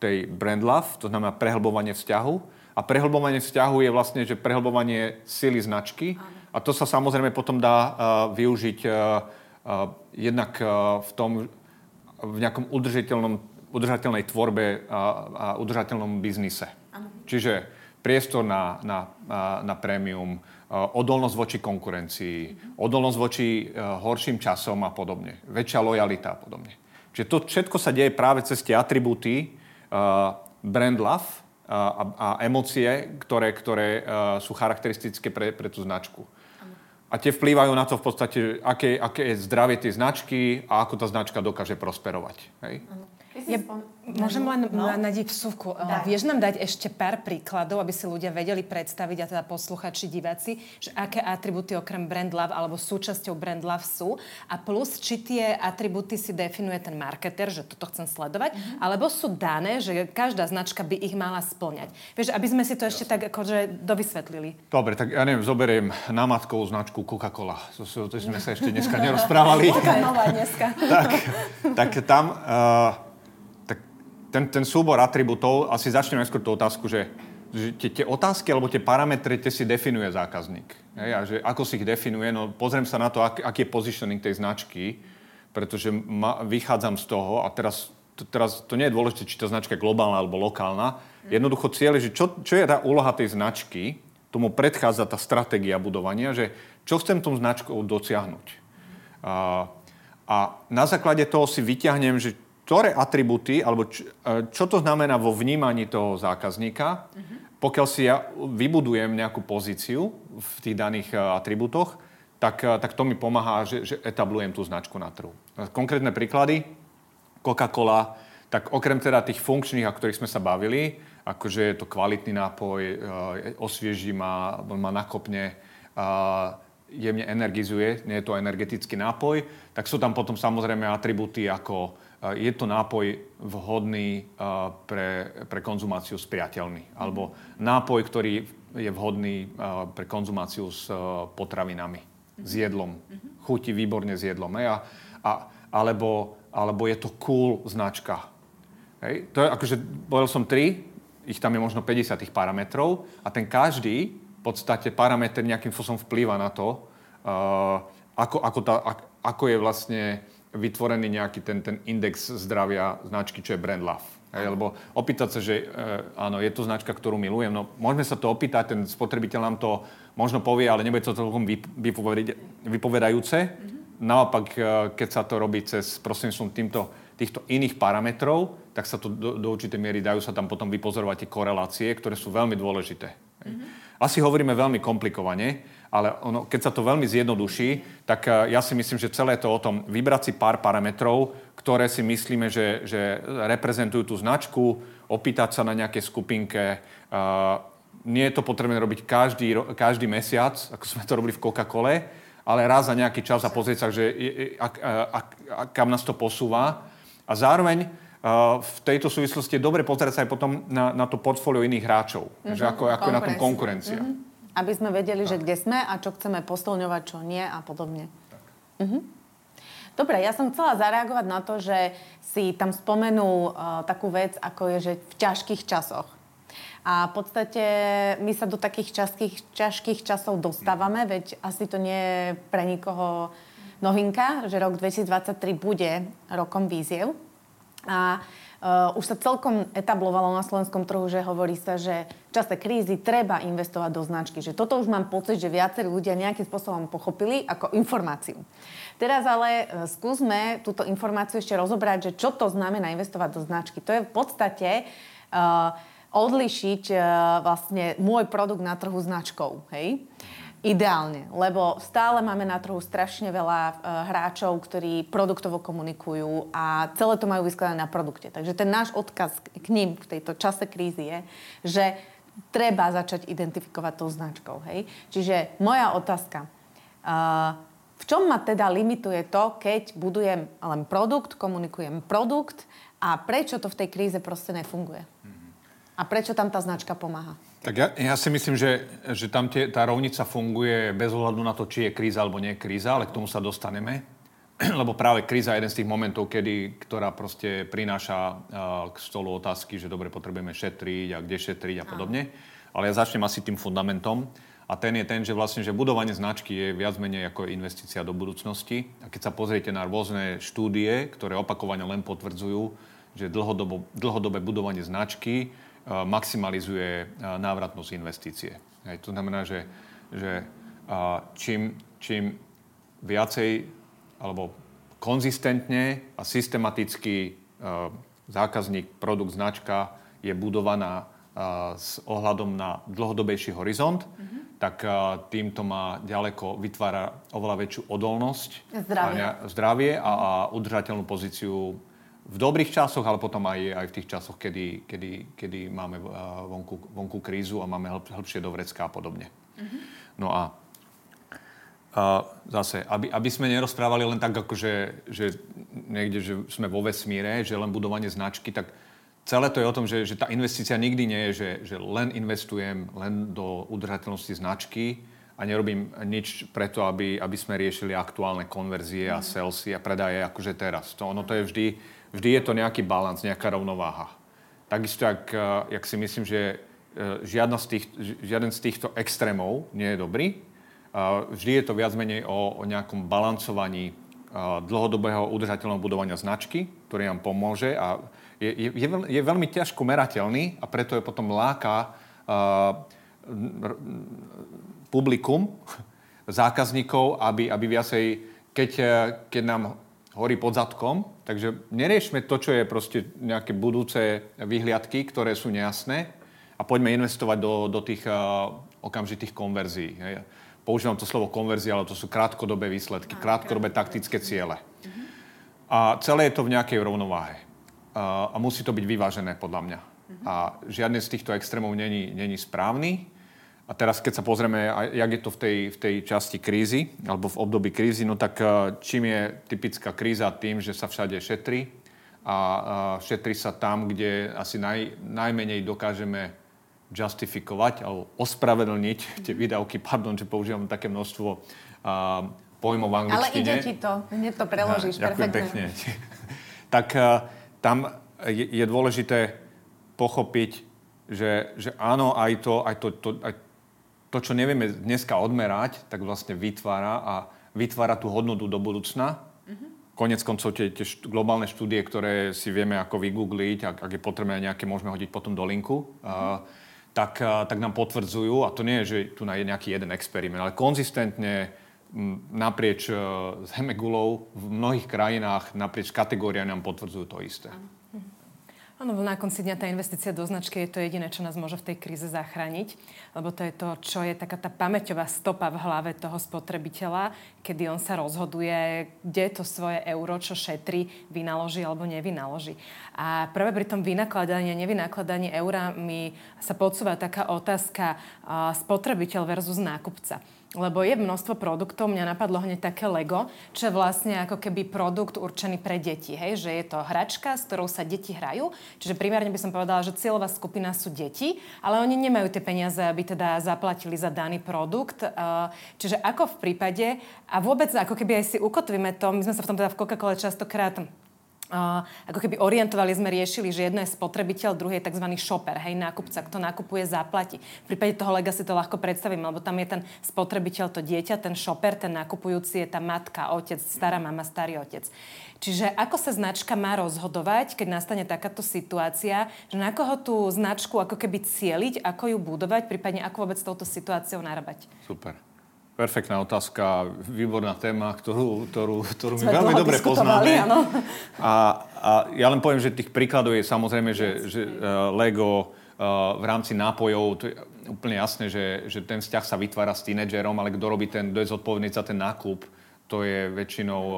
tej brand love, to znamená prehlbovanie vzťahu. A prehlbovanie vzťahu je vlastne, že prehlbovanie sily značky. A to sa samozrejme potom dá uh, využiť uh, uh, jednak uh, v tom, v nejakom udržateľnom, udržateľnej tvorbe a, a udržateľnom biznise. Ano. Čiže priestor na, na, na prémium, odolnosť voči konkurencii, odolnosť voči eh, horším časom a podobne, väčšia lojalita a podobne. Čiže to všetko sa deje práve cez tie atribúty uh, brand love a, a emócie, ktoré, ktoré uh, sú charakteristické pre, pre tú značku. A tie vplývajú na to v podstate, aké, aké je zdravie tej značky a ako tá značka dokáže prosperovať. Hej? Ja, Môžem len no. nadiť vsuvku. Daj. Vieš nám dať ešte pár príkladov, aby si ľudia vedeli predstaviť, a teda posluchači, diváci, že aké atributy okrem brand love alebo súčasťou brand love sú a plus, či tie atributy si definuje ten marketer, že toto chcem sledovať, mm-hmm. alebo sú dané, že každá značka by ich mala splňať. Vieš, aby sme si to ešte tak akože dovysvetlili. Dobre, tak ja neviem, zoberiem námatkovú značku Coca-Cola. To, to sme sa ešte dneska nerozprávali. dneska. tak, tak tam... Uh, ten, ten súbor atribútov, asi začneme skôr tú otázku, že, že tie, tie otázky alebo tie parametre tie si definuje zákazník. Hej, a že ako si ich definuje, no pozriem sa na to, ak, aký je positioning tej značky, pretože ma, vychádzam z toho a teraz, to, teraz to nie je dôležité, či tá značka je globálna alebo lokálna. Jednoducho cieľ je, že čo, čo je tá úloha tej značky, tomu predchádza tá stratégia budovania, že čo chcem tou značkou dosiahnuť. A, a na základe toho si vyťahnem, že ktoré atributy, alebo čo, e, čo to znamená vo vnímaní toho zákazníka, uh-huh. pokiaľ si ja vybudujem nejakú pozíciu v tých daných e, atributoch, tak, e, tak to mi pomáha, že, že etablujem tú značku na trhu. Konkrétne príklady. Coca-Cola, tak okrem teda tých funkčných, o ktorých sme sa bavili, akože je to kvalitný nápoj, osvieží ma, ma nakopne, jemne energizuje, nie je to energetický nápoj, tak sú tam potom samozrejme atributy ako je to nápoj vhodný pre, pre konzumáciu s priateľmi. Alebo nápoj, ktorý je vhodný pre konzumáciu s potravinami, s jedlom. Chutí výborne s jedlom. A, a, alebo, alebo je to cool značka. Hej. To je, akože, povedal som tri, ich tam je možno 50 tých parametrov a ten každý v podstate parameter nejakým spôsobom vplýva na to, uh, ako, ako, tá, ako je vlastne vytvorený nejaký ten, ten index zdravia značky, čo je brand love. Hej, lebo opýtať sa, že e, áno, je to značka, ktorú milujem, no môžeme sa to opýtať, ten spotrebiteľ nám to možno povie, ale nebude to celkom vypovedajúce. Mm-hmm. Naopak, e, keď sa to robí cez prostredníctvom týmto, týchto iných parametrov, tak sa to do, do určitej miery dajú sa tam potom vypozorovať tie korelácie, ktoré sú veľmi dôležité. Mm-hmm. Asi hovoríme veľmi komplikovane, ale ono, keď sa to veľmi zjednoduší, tak eh, ja si myslím, že celé to o tom vybrať si pár parametrov, ktoré si myslíme, že, že reprezentujú tú značku, opýtať sa na nejaké skupinke. Uh, nie je to potrebné robiť každý, každý mesiac, ako sme to robili v Coca-Cole, ale raz za nejaký čas a pozrieť sa, že ak, ak, ak, kam nás to posúva. A zároveň uh, v tejto súvislosti je dobre pozerať sa aj potom na, na to portfólio iných hráčov. Mm-hmm. Že ako, ako je na tom konkurencia. Mm-hmm. Aby sme vedeli, tak. že kde sme a čo chceme posilňovať, čo nie a podobne. Uh-huh. Dobre, ja som chcela zareagovať na to, že si tam spomenul uh, takú vec, ako je, že v ťažkých časoch. A v podstate my sa do takých ťažkých, ťažkých časov dostávame, veď asi to nie je pre nikoho novinka, že rok 2023 bude rokom víziev. A Uh, už sa celkom etablovalo na slovenskom trhu, že hovorí sa, že v čase krízy treba investovať do značky. Že toto už mám pocit, že viacerí ľudia nejakým spôsobom pochopili ako informáciu. Teraz ale uh, skúsme túto informáciu ešte rozobrať, že čo to znamená investovať do značky. To je v podstate uh, odlišiť uh, vlastne môj produkt na trhu značkou. Hej? Ideálne, lebo stále máme na trhu strašne veľa uh, hráčov, ktorí produktovo komunikujú a celé to majú vyskladané na produkte. Takže ten náš odkaz k ním v tejto čase krízy je, že treba začať identifikovať tou značkou. Hej? Čiže moja otázka. Uh, v čom ma teda limituje to, keď budujem len produkt, komunikujem produkt a prečo to v tej kríze proste nefunguje? A prečo tam tá značka pomáha? Tak ja, ja si myslím, že, že tam tie, tá rovnica funguje bez ohľadu na to, či je kríza alebo nie je kríza, ale k tomu sa dostaneme. Lebo práve kríza je jeden z tých momentov, kedy, ktorá proste prináša uh, k stolu otázky, že dobre, potrebujeme šetriť a kde šetriť a podobne. Ale ja začnem asi tým fundamentom. A ten je ten, že vlastne, že budovanie značky je viac menej ako investícia do budúcnosti. A keď sa pozriete na rôzne štúdie, ktoré opakovane len potvrdzujú, že dlhodobo, dlhodobé budovanie značky maximalizuje eh, návratnosť investície. Hej, to znamená, že, že eh, čím, čím viacej alebo konzistentne a systematicky zákazník, produkt, značka je budovaná s ohľadom na dlhodobejší horizont, mm-hmm. tak týmto má ďaleko, vytvára oveľa väčšiu odolnosť, zdravie a, zdravie a, a udržateľnú pozíciu v dobrých časoch, ale potom aj, aj v tých časoch, kedy, kedy, kedy máme vonku, vonku krízu a máme hĺbšie do vrecka a podobne. Mm-hmm. No a, a zase, aby, aby sme nerozprávali len tak, ako že, že niekde, že sme vo vesmíre, že len budovanie značky, tak celé to je o tom, že, že tá investícia nikdy nie je, že, že len investujem len do udržateľnosti značky a nerobím nič preto, aby, aby sme riešili aktuálne konverzie a mhm. salesy a predaje akože teraz. To, ono to je vždy vždy je to nejaký balans, nejaká rovnováha. Takisto, jak, eh, jak si myslím, že eh, žiadna z tých, žiaden z týchto extrémov nie je dobrý. Vždy je to viac menej o, o nejakom balancovaní eh, dlhodobého udržateľného budovania značky, ktorý nám pomôže a je, je, je, veľmi ťažko merateľný a preto je potom láka uh, publikum, zákazníkov, aby, aby viacej, keď, keď nám horí pod zadkom, takže neriešme to, čo je proste nejaké budúce vyhliadky, ktoré sú nejasné a poďme investovať do, do tých uh, okamžitých konverzií. Hej. Používam to slovo konverzia, ale to sú krátkodobé výsledky, krátkodobé taktické ciele. A celé je to v nejakej rovnováhe. Uh, a musí to byť vyvážené, podľa mňa. A žiadny z týchto extrémov není, není správny. A teraz, keď sa pozrieme, jak je to v tej, v tej časti krízy, alebo v období krízy, no tak eh, čím je typická kríza tým, že sa všade šetrí a šetrí sa tam, kde asi naj, najmenej dokážeme justifikovať alebo ospravedlniť tie výdavky, pardon, že používam také množstvo uh, pojmov v angličtine. Ale ide ti to, hneď to preložíš ja, ďakujem pekne. tak tam je, je dôležité pochopiť, že, že áno, aj to, aj to, to, aj to, čo nevieme dneska odmerať, tak vlastne vytvára a vytvára tú hodnotu do budúcna. Mm-hmm. Konec koncov tie, tie globálne štúdie, ktoré si vieme ako vygoogliť, ak, ak je potrebné nejaké, môžeme hodiť potom do linku, mm-hmm. uh, tak, uh, tak nám potvrdzujú, a to nie je, že tu je nejaký jeden experiment, ale konzistentne m, naprieč uh, zemegulou v mnohých krajinách, naprieč kategóriami nám potvrdzujú to isté. Mm-hmm. Áno, na konci dňa tá investícia do značky je to jediné, čo nás môže v tej kríze zachrániť, lebo to je to, čo je taká tá pamäťová stopa v hlave toho spotrebiteľa, kedy on sa rozhoduje, kde to svoje euro, čo šetrí, vynaloží alebo nevynaloží. A práve pri tom vynakladaní a nevynakladaní eura mi sa podsúva taká otázka spotrebiteľ versus nákupca. Lebo je množstvo produktov, mňa napadlo hneď také Lego, čo je vlastne ako keby produkt určený pre deti, hej? že je to hračka, s ktorou sa deti hrajú. Čiže primárne by som povedala, že cieľová skupina sú deti, ale oni nemajú tie peniaze, aby teda zaplatili za daný produkt. Čiže ako v prípade, a vôbec ako keby aj si ukotvíme to, my sme sa v tom teda v Coca-Cole častokrát ako keby orientovali sme, riešili, že jedno je spotrebiteľ, druhý je tzv. shopper, hej, nákupca, kto nakupuje, zaplatí. V prípade toho lega si to ľahko predstavím, lebo tam je ten spotrebiteľ, to dieťa, ten shopper, ten nakupujúci je tá matka, otec, stará mama, starý otec. Čiže ako sa značka má rozhodovať, keď nastane takáto situácia, že na koho tú značku ako keby cieliť, ako ju budovať, prípadne ako vôbec s touto situáciou narábať? Super. Perfektná otázka, výborná téma, ktorú, ktorú, ktorú my veľmi dobre poznáme. A, a ja len poviem, že tých príkladov je samozrejme, že, že uh, Lego uh, v rámci nápojov, to je úplne jasné, že, že ten vzťah sa vytvára s tínedžerom, ale kto robí ten, kto je zodpovedný za ten nákup, to je väčšinou uh,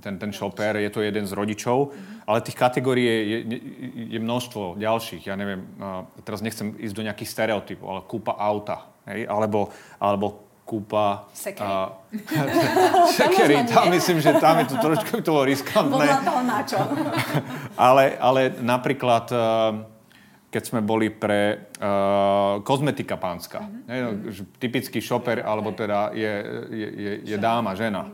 ten, ten shopper, je to jeden z rodičov, mm-hmm. ale tých kategórií je, je, je množstvo ďalších. Ja neviem, uh, teraz nechcem ísť do nejakých stereotypov, ale kúpa auta, hej? Alebo, alebo kúpa... Sekery. sekery, tam myslím, že tam je to trošku to riskantné. Podľa toho na čo. ale, ale napríklad, eh, keď sme boli pre uh, kozmetika pánska, mm-hmm. typický šoper, alebo teda je, je, je, je dáma, žena.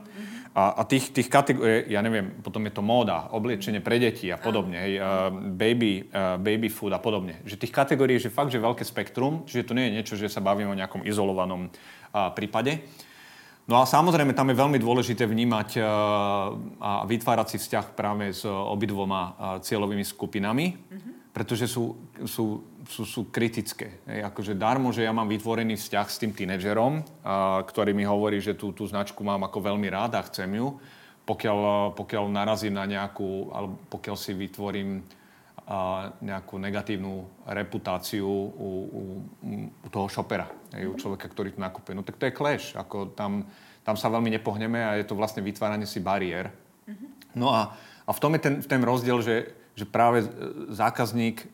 A, a tých, tých kategórií, ja neviem, potom je to móda, obliečenie pre deti a podobne, hej, uh, baby, uh, baby food a podobne. Že tých kategórií je že fakt, že veľké spektrum, čiže to nie je niečo, že sa bavíme o nejakom izolovanom uh, prípade. No a samozrejme, tam je veľmi dôležité vnímať uh, a vytvárať si vzťah práve s obidvoma uh, cieľovými skupinami, mm-hmm. pretože sú, sú sú, sú kritické. Hej, akože darmo, že ja mám vytvorený vzťah s tým tínedžerom, a, ktorý mi hovorí, že tú, tú značku mám ako veľmi rád a chcem ju. Pokiaľ, pokiaľ narazím na nejakú, alebo pokiaľ si vytvorím nejakú negatívnu reputáciu u, u, u toho šopera, u človeka, ktorý tu nakupuje. No tak to je clash. Ako tam, tam sa veľmi nepohneme a je to vlastne vytváranie si bariér. No a, a v tom je ten, ten rozdiel, že, že práve zákazník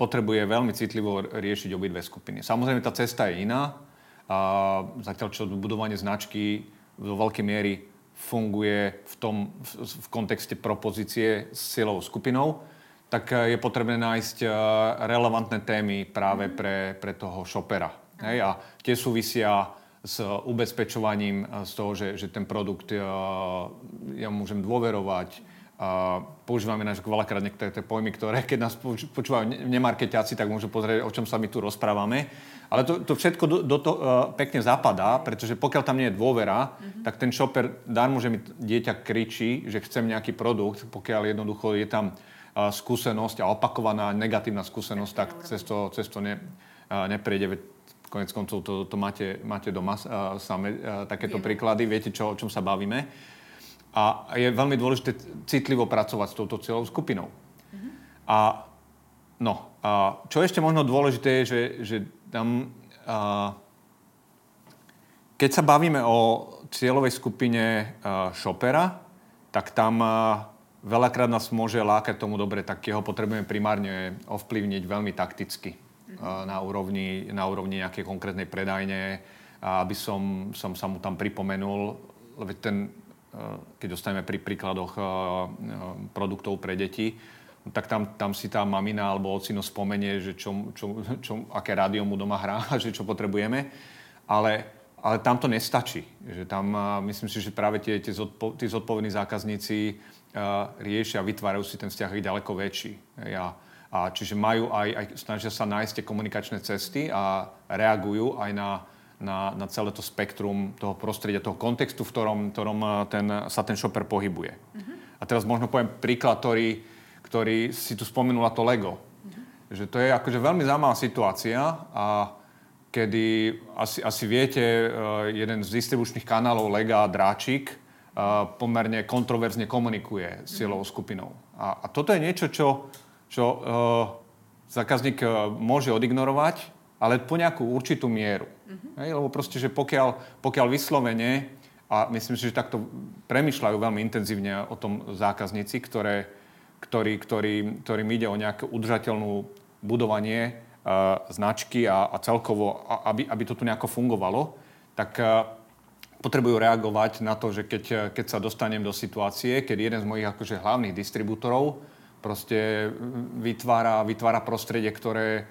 potrebuje veľmi citlivo riešiť obidve skupiny. Samozrejme, tá cesta je iná. A zatiaľ, čo budovanie značky do veľkej miery funguje v, tom, v, v kontexte propozície s cieľovou skupinou, tak je potrebné nájsť e, relevantné témy práve pre, pre toho šopera. Hej? A tie súvisia s ubezpečovaním e, z toho, že, že ten produkt e, ja môžem dôverovať, a používame náš veľakrát niektoré tie pojmy, ktoré keď nás počúvajú nemarketiaci, tak môžu pozrieť, o čom sa my tu rozprávame. Ale to, to všetko do, do to uh, pekne zapadá, pretože pokiaľ tam nie je dôvera, mm-hmm. tak ten shopper darmo, že mi dieťa kričí, že chcem nejaký produkt, pokiaľ jednoducho je tam uh, skúsenosť a opakovaná negatívna skúsenosť, tak cez to, cez to ne, uh, neprejde. Konec koncov to, to máte, máte doma uh, same uh, takéto Viem. príklady, viete, čo, o čom sa bavíme. A je veľmi dôležité citlivo pracovať s touto cieľovou skupinou. Mm-hmm. A, no, a čo ešte možno dôležité je, že, že tam, a, keď sa bavíme o cieľovej skupine a, shopera, tak tam a, veľakrát nás môže lákať tomu dobre, tak jeho potrebujeme primárne ovplyvniť veľmi takticky mm-hmm. na, úrovni, na úrovni nejakej konkrétnej predajne, aby som, som sa mu tam pripomenul, lebo ten keď dostaneme pri príkladoch eh, eh, produktov pre deti, tak tam, tam si tá mamina alebo ocino spomenie, že čo, čo, čo, aké rádio mu doma hrá, že čo potrebujeme. Ale, ale tam to nestačí. Že tam, eh, myslím si, že práve tie, tie, zodpo, tí zodpovední zákazníci uh, riešia, vytvárajú si ten vzťah ďaleko väčší. Ja, a čiže majú aj, aj, snažia sa nájsť tie komunikačné cesty a reagujú aj na, na, na celé to spektrum toho prostredia, toho kontextu, v ktorom, ktorom eh, ten, sa ten shopper pohybuje. Uh-huh. A teraz možno poviem príklad, ktorý, ktorý si tu spomenula to Lego. Uh-huh. Že to je akože veľmi zaujímavá situácia a kedy asi, asi viete, eh, jeden z distribučných kanálov Lega, Dráčik, eh, pomerne kontroverzne komunikuje s cieľovou skupinou. A, a toto je niečo, čo, čo uh, zákazník môže odignorovať, ale po nejakú určitú mieru. Uh-huh. Hej, lebo proste, že pokiaľ, pokiaľ vyslovene, a myslím si, že takto premyšľajú veľmi intenzívne o tom zákazníci, ktoré, ktorý, ktorý, ktorým ide o nejakú udržateľnú budovanie uh, značky a, a celkovo, a, aby, aby to tu nejako fungovalo, tak uh, potrebujú reagovať na to, že keď, keď sa dostanem do situácie, keď jeden z mojich akože hlavných distribútorov proste vytvára, vytvára prostredie, ktoré,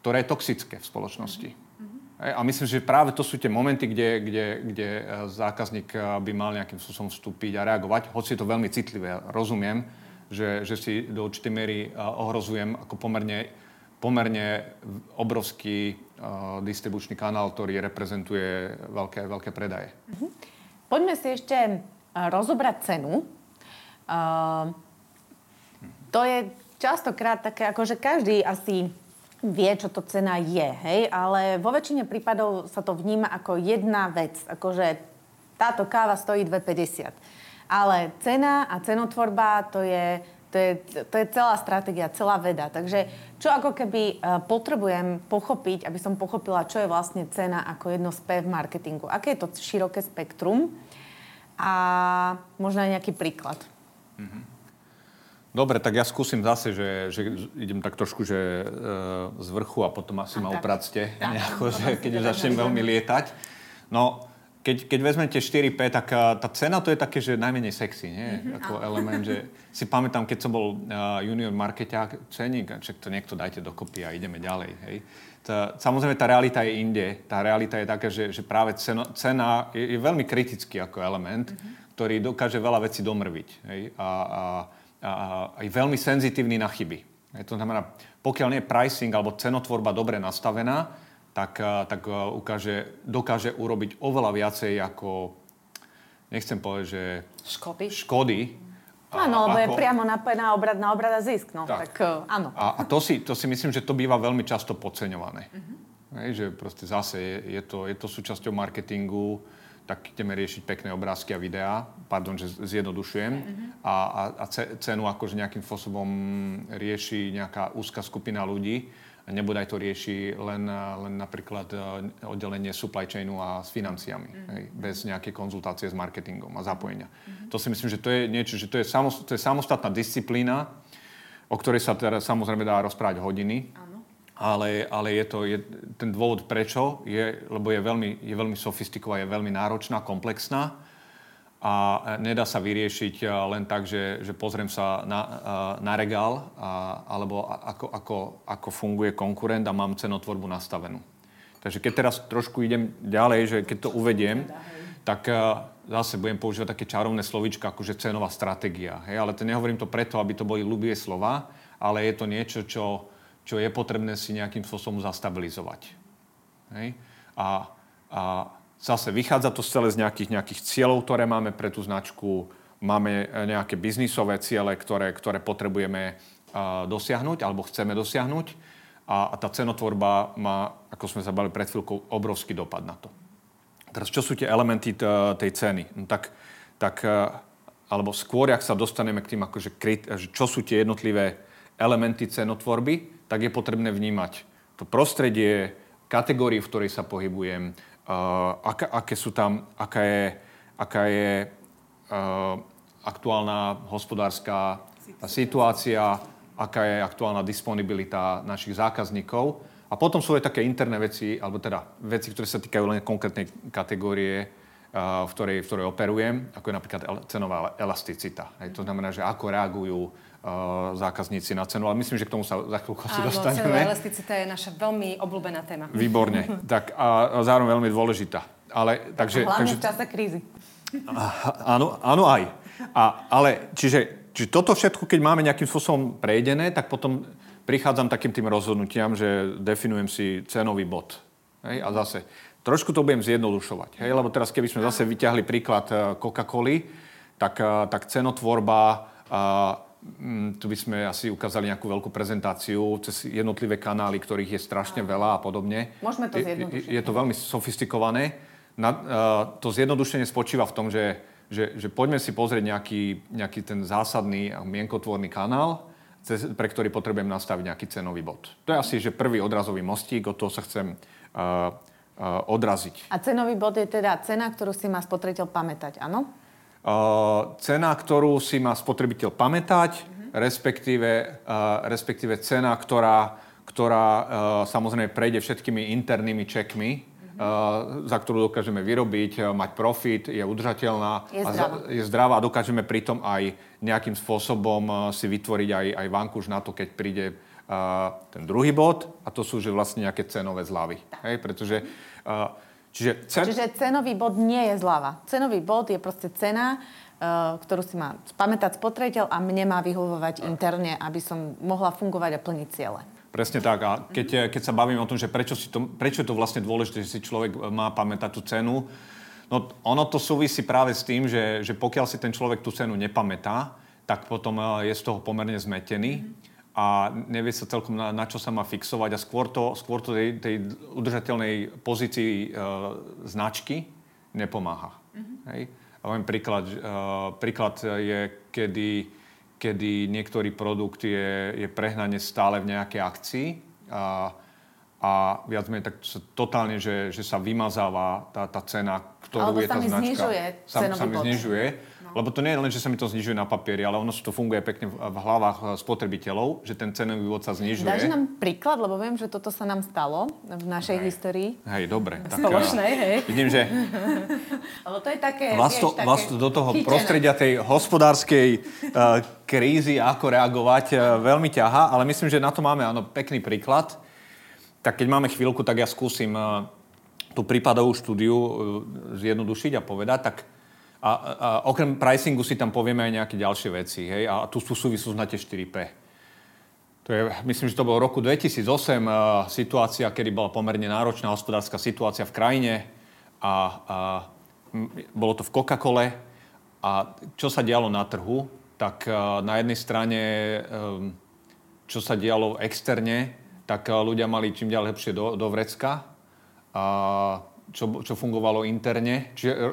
ktoré je toxické v spoločnosti. Mm-hmm. A myslím, že práve to sú tie momenty, kde, kde, kde e, zákazník e, by mal nejakým spôsobom vstúpiť a reagovať, hoci je to veľmi citlivé. Rozumiem, že, že si do určitej miery e, ohrozujem ako pomerne, pomerne obrovský distribučný kanál, ktorý reprezentuje veľké, veľké predaje. Mm-hmm. Poďme si ešte rozobrať cenu. Uh, to je častokrát také, ako že každý asi vie, čo to cena je, hej, ale vo väčšine prípadov sa to vníma ako jedna vec, akože táto káva stojí 2,50. Ale cena a cenotvorba to je, to je, to je celá stratégia, celá veda. Takže čo ako keby uh, potrebujem pochopiť, aby som pochopila, čo je vlastne cena ako jedno z P v marketingu. Aké je to široké spektrum a možno aj nejaký príklad. Mm-hmm. Dobre, tak ja skúsim zase, že, že idem tak trošku že, e, z vrchu a potom asi a ma upracte, nejako, že keď už začnem veľmi lietať. No, keď, keď vezmete 4P, tak uh, tá cena to je také, že najmenej sexy, nie? Mm-hmm. Ako element, že si pamätám, keď som bol uh, junior markeťák, ceník, čak to niekto dajte dokopy a ideme ďalej, hej. Tá, samozrejme, tá realita je inde. Tá realita je taká, že, že práve cena, cena je, je veľmi kritický ako element, mm-hmm. ktorý dokáže veľa vecí domrviť, hej. A, a aj veľmi senzitívny na chyby. To znamená, pokiaľ nie je pricing alebo cenotvorba dobre nastavená, tak, tak ukáže, dokáže urobiť oveľa viacej ako, nechcem povedať, že... Škody. Škody. Áno, lebo je priamo napojená obrad na obrad a zisk. No. Tak. tak áno. A, a to, si, to si myslím, že to býva veľmi často podceňované. Uh-huh. Hej, že proste zase je, je, to, je to súčasťou marketingu tak ideme riešiť pekné obrázky a videá, pardon, že zjednodušujem, mm-hmm. a, a, a cenu akože nejakým spôsobom rieši nejaká úzka skupina ľudí nebodaj to rieši len, len napríklad e, oddelenie supply chainu a s financiami, mm-hmm. hej, bez nejakej konzultácie s marketingom a zapojenia. Mm-hmm. To si myslím, že to je niečo, že to je, samost, to je samostatná disciplína, o ktorej sa teda samozrejme dá rozprávať hodiny. Áno ale, ale je to, je, ten dôvod prečo je, lebo je veľmi, je veľmi sofistikovaná, je veľmi náročná, komplexná a nedá sa vyriešiť len tak, že, že pozriem sa na, na regál a, alebo ako, ako, ako funguje konkurent a mám cenotvorbu nastavenú. Takže keď teraz trošku idem ďalej, že keď to uvediem, tak zase budem používať také čarovné slovička, akože cenová stratégia. Hej? Ale to nehovorím to preto, aby to boli ľubie slova, ale je to niečo, čo, čo je potrebné si nejakým spôsobom zastabilizovať. Hej? A, a zase vychádza to celé z nejakých, nejakých cieľov, ktoré máme pre tú značku, máme nejaké biznisové ciele, ktoré, ktoré potrebujeme uh, dosiahnuť alebo chceme dosiahnuť a, a tá cenotvorba má, ako sme sa bali pred chvíľkou, obrovský dopad na to. Teraz, čo sú tie elementy t- tej ceny? No tak, tak, uh, alebo skôr, ak sa dostaneme k tým, akože, čo sú tie jednotlivé elementy cenotvorby, tak je potrebné vnímať to prostredie, kategórii, v ktorej sa pohybujem, uh, aká, aké sú tam, aká je, aká je uh, aktuálna hospodárska situácia, aká je aktuálna disponibilita našich zákazníkov. A potom sú aj také interné veci, alebo teda veci, ktoré sa týkajú len konkrétnej kategórie, uh, v, ktorej, v ktorej operujem, ako je napríklad cenová elasticita. Hej, to znamená, že ako reagujú zákazníci na cenu, ale myslím, že k tomu sa za chvíľku asi dostaneme. Áno, elasticita je naša veľmi obľúbená téma. Výborne. tak a, a zároveň veľmi dôležitá. Ale, takže, Hlavne takže, v čase krízy. Áno, áno aj. A, ale čiže, čiže toto všetko, keď máme nejakým spôsobom prejdené, tak potom prichádzam takým tým rozhodnutiam, že definujem si cenový bod. Hej? A zase, trošku to budem zjednodušovať. Hej? Lebo teraz, keby sme zase vyťahli príklad eh, Coca-Coly, tak, eh, tak cenotvorba a, Mm, tu by sme asi ukázali nejakú veľkú prezentáciu cez jednotlivé kanály, ktorých je strašne veľa a podobne. Môžeme to zjednodušiť. Je, je to veľmi sofistikované. Na, uh, to zjednodušenie spočíva v tom, že, že, že poďme si pozrieť nejaký, nejaký ten zásadný a mienkotvorný kanál, cez, pre ktorý potrebujem nastaviť nejaký cenový bod. To je asi že prvý odrazový mostík, od toho sa chcem uh, uh, odraziť. A cenový bod je teda cena, ktorú si má spotrebiteľ pamätať, áno? Cena, ktorú si má spotrebiteľ pamätať, mm-hmm. respektíve, respektíve cena, ktorá, ktorá samozrejme prejde všetkými internými čekmi, za ktorú dokážeme vyrobiť, mať profit, je udržateľná. Je a zdravá. za- je zdravá a dokážeme pritom aj nejakým spôsobom si vytvoriť aj, aj vankuš na to, keď príde eh, ten druhý bod a to sú že vlastne nejaké cenové zľavy. Hej, pretože eh, čiže, cen... Čiže cenový bod nie je zľava. Cenový bod je proste cena, eh, ktorú si má pamätať spotrebiteľ a mne má vyhovovať interne, aby som mohla fungovať a plniť ciele. Presne tak. A keď, keď sa bavím o tom, že prečo, si to, prečo je to vlastne dôležité, že si človek má pamätať tú cenu, no ono to súvisí práve s tým, že, že pokiaľ si ten človek tú cenu nepamätá, tak potom eh, je z toho pomerne zmetený a nevie sa celkom na, na čo sa má fixovať a skôr to, skôr to tej, tej udržateľnej pozícii e, značky nepomáha. Hej? A poviem príklad, e, príklad je, kedy, kedy niektorý produkt je, je prehnane stále v nejakej akcii a, a viac menej tak totálne, že, že sa vymazáva tá, tá cena, ktorú Alebo je tá značka. znižuje sa, sa mi znižuje. Lebo to nie je len, že sa mi to znižuje na papieri, ale ono to funguje pekne v, v hlavách eh, spotrebiteľov, že ten cenový bod sa znižuje. Dáš nám príklad, lebo viem, že toto sa nám stalo v našej Hej. histórii. Hej, dobre. Tak, Spoločnej, eh, hej. Vidím, že Lebo to je také, vás to, také vás to do toho chytené. prostredia tej hospodárskej uh, krízy, ako reagovať, uh, veľmi ťaha, ale myslím, že na to máme áno, pekný príklad. Tak keď máme chvíľku, tak ja skúsim uh, tú prípadovú štúdiu zjednodušiť a povedať. Tak a, a, okrem pricingu si tam povieme aj nejaké ďalšie veci. Hej? A tu na tie 4P. To je, myslím, že to bolo v roku 2008 uh, situácia, kedy bola pomerne náročná hospodárska situácia v krajine a, a m, bolo to v Coca-Cole a čo sa dialo na trhu, tak uh, na jednej strane, um, čo sa dialo externe, tak uh, ľudia mali čím ďalej lepšie do, do vrecka a čo, čo fungovalo interne, čiže uh,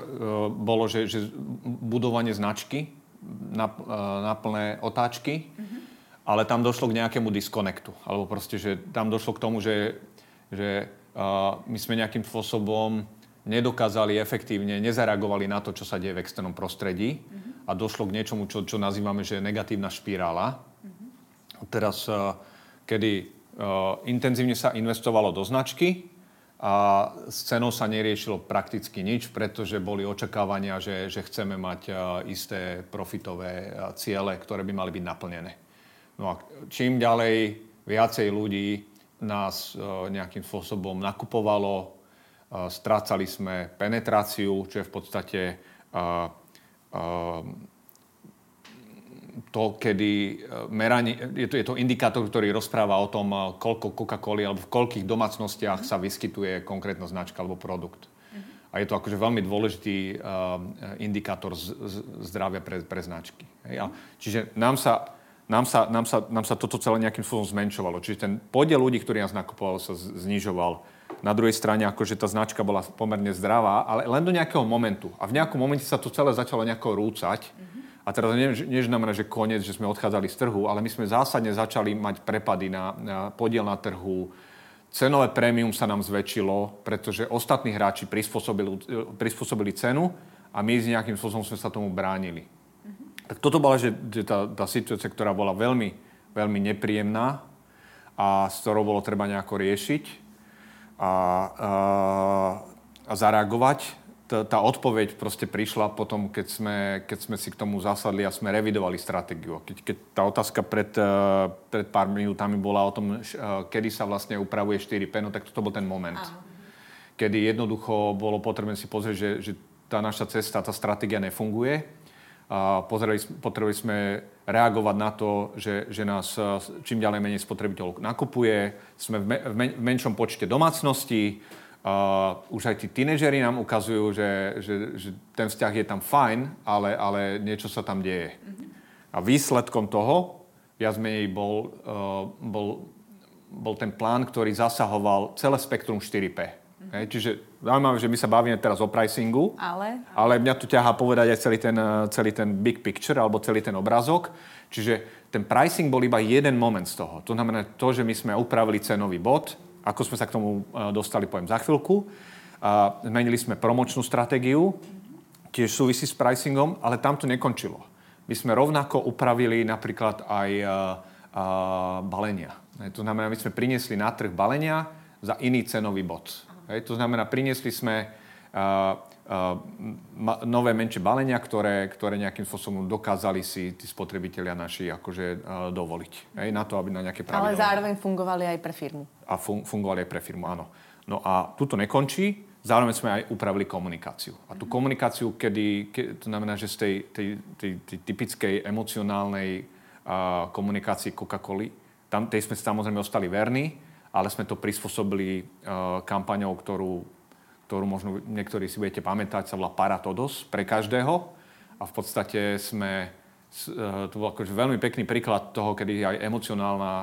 bolo, že, že budovanie značky na, uh, na plné otáčky, ale tam došlo k nejakému diskonektu. Alebo proste, že tam došlo k tomu, že, že uh, my sme nejakým spôsobom nedokázali efektívne, nezareagovali na to, čo sa deje v externom prostredí a došlo k niečomu, čo, čo nazývame, že je negatívna špirála. Teraz, uh, kedy intenzívne sa investovalo do značky a s cenou sa neriešilo prakticky nič, pretože boli očakávania, že, že chceme mať uh, isté profitové uh, ciele, ktoré by mali byť naplnené. No a čím ďalej viacej ľudí nás uh, nejakým spôsobom nakupovalo, strácali sme penetráciu, čo je v podstate to, kedy e, meranie, je to, je to indikátor, ktorý rozpráva o tom, e, koľko Coca-Coly alebo v koľkých domácnostiach sa vyskytuje konkrétna značka alebo produkt. A je to akože veľmi dôležitý uh, indikátor z, z, zdravia pre, pre značky. Hej? A, čiže nám sa, nám, sa, nám, sa, nám sa toto celé nejakým spôsobom zmenšovalo. Čiže ten podiel ľudí, ktorý nás nakupoval, sa znižoval. Na druhej strane, akože tá značka bola pomerne zdravá, ale len do nejakého momentu. A v nejakom momente sa to celé začalo nejako rúcať. A teraz nie, nie znamená, že koniec, že sme odchádzali z trhu, ale my sme zásadne začali mať prepady na, na podiel na trhu. Cenové prémium sa nám zväčšilo, pretože ostatní hráči prispôsobili, prispôsobili cenu a my s nejakým spôsobom sme sa tomu bránili. Tak toto bola že, že tá, tá situácia, ktorá bola veľmi, veľmi nepríjemná a s ktorou bolo treba nejako riešiť a, a, a zareagovať. Tá, tá odpoveď proste prišla potom, keď sme, keď sme si k tomu zasadli a sme revidovali stratégiu. Keď, keď tá otázka pred, eh, pred pár minútami bola o tom, eh, kedy sa vlastne upravuje 4P, no tak toto bol ten moment. Kedy jednoducho bolo potrebné si pozrieť, že, že tá naša cesta, tá stratégia nefunguje. A pozreli, potrebovali sme reagovať na to, že, že nás eh, čím ďalej menej spotrebiteľov nakupuje. Sme v, me, v, men, v menšom počte domácností. Uh, už aj tí tínežeri nám ukazujú, že, že, že ten vzťah je tam fajn, ale, ale niečo sa tam deje. A výsledkom toho viac menej bol, uh, bol, bol ten plán, ktorý zasahoval celé spektrum 4P. Hej, čiže zaujímavé, že my sa bavíme teraz o pricingu, Ale ale mňa tu ťahá povedať aj celý ten, eh, celý ten big picture, alebo celý ten obrázok. Čiže ten pricing bol iba jeden moment z toho. To znamená to, že my sme upravili cenový bod, ako sme sa k tomu eh, dostali, poviem za chvíľku. Zmenili sme promočnú stratégiu, tiež súvisí s pricingom, ale tam to nekončilo. My sme rovnako upravili napríklad aj uh, uh, balenia. To znamená, my sme priniesli na trh balenia za iný cenový bod. To znamená, priniesli sme nové menšie balenia, ktoré, ktoré nejakým spôsobom dokázali si tí spotrebitelia naši akože uh, dovoliť. Hej, na to, aby na nejaké pravidlá... Ale zároveň fungovali aj pre firmu. A fun- fungovali aj pre firmu, áno. No a tuto nekončí, zároveň sme aj upravili komunikáciu. A tú komunikáciu, kedy, ke, to znamená, že z tej, tej, tej, tej typickej emocionálnej uh, komunikácii Coca-Coly, tam tej sme samozrejme ostali verní, ale sme to prispôsobili uh, kampaňou, ktorú, ktorú možno niektorí si budete pamätať, sa volá Paratodos pre každého. A v podstate sme, uh, to bol akože veľmi pekný príklad toho, kedy aj emocionálna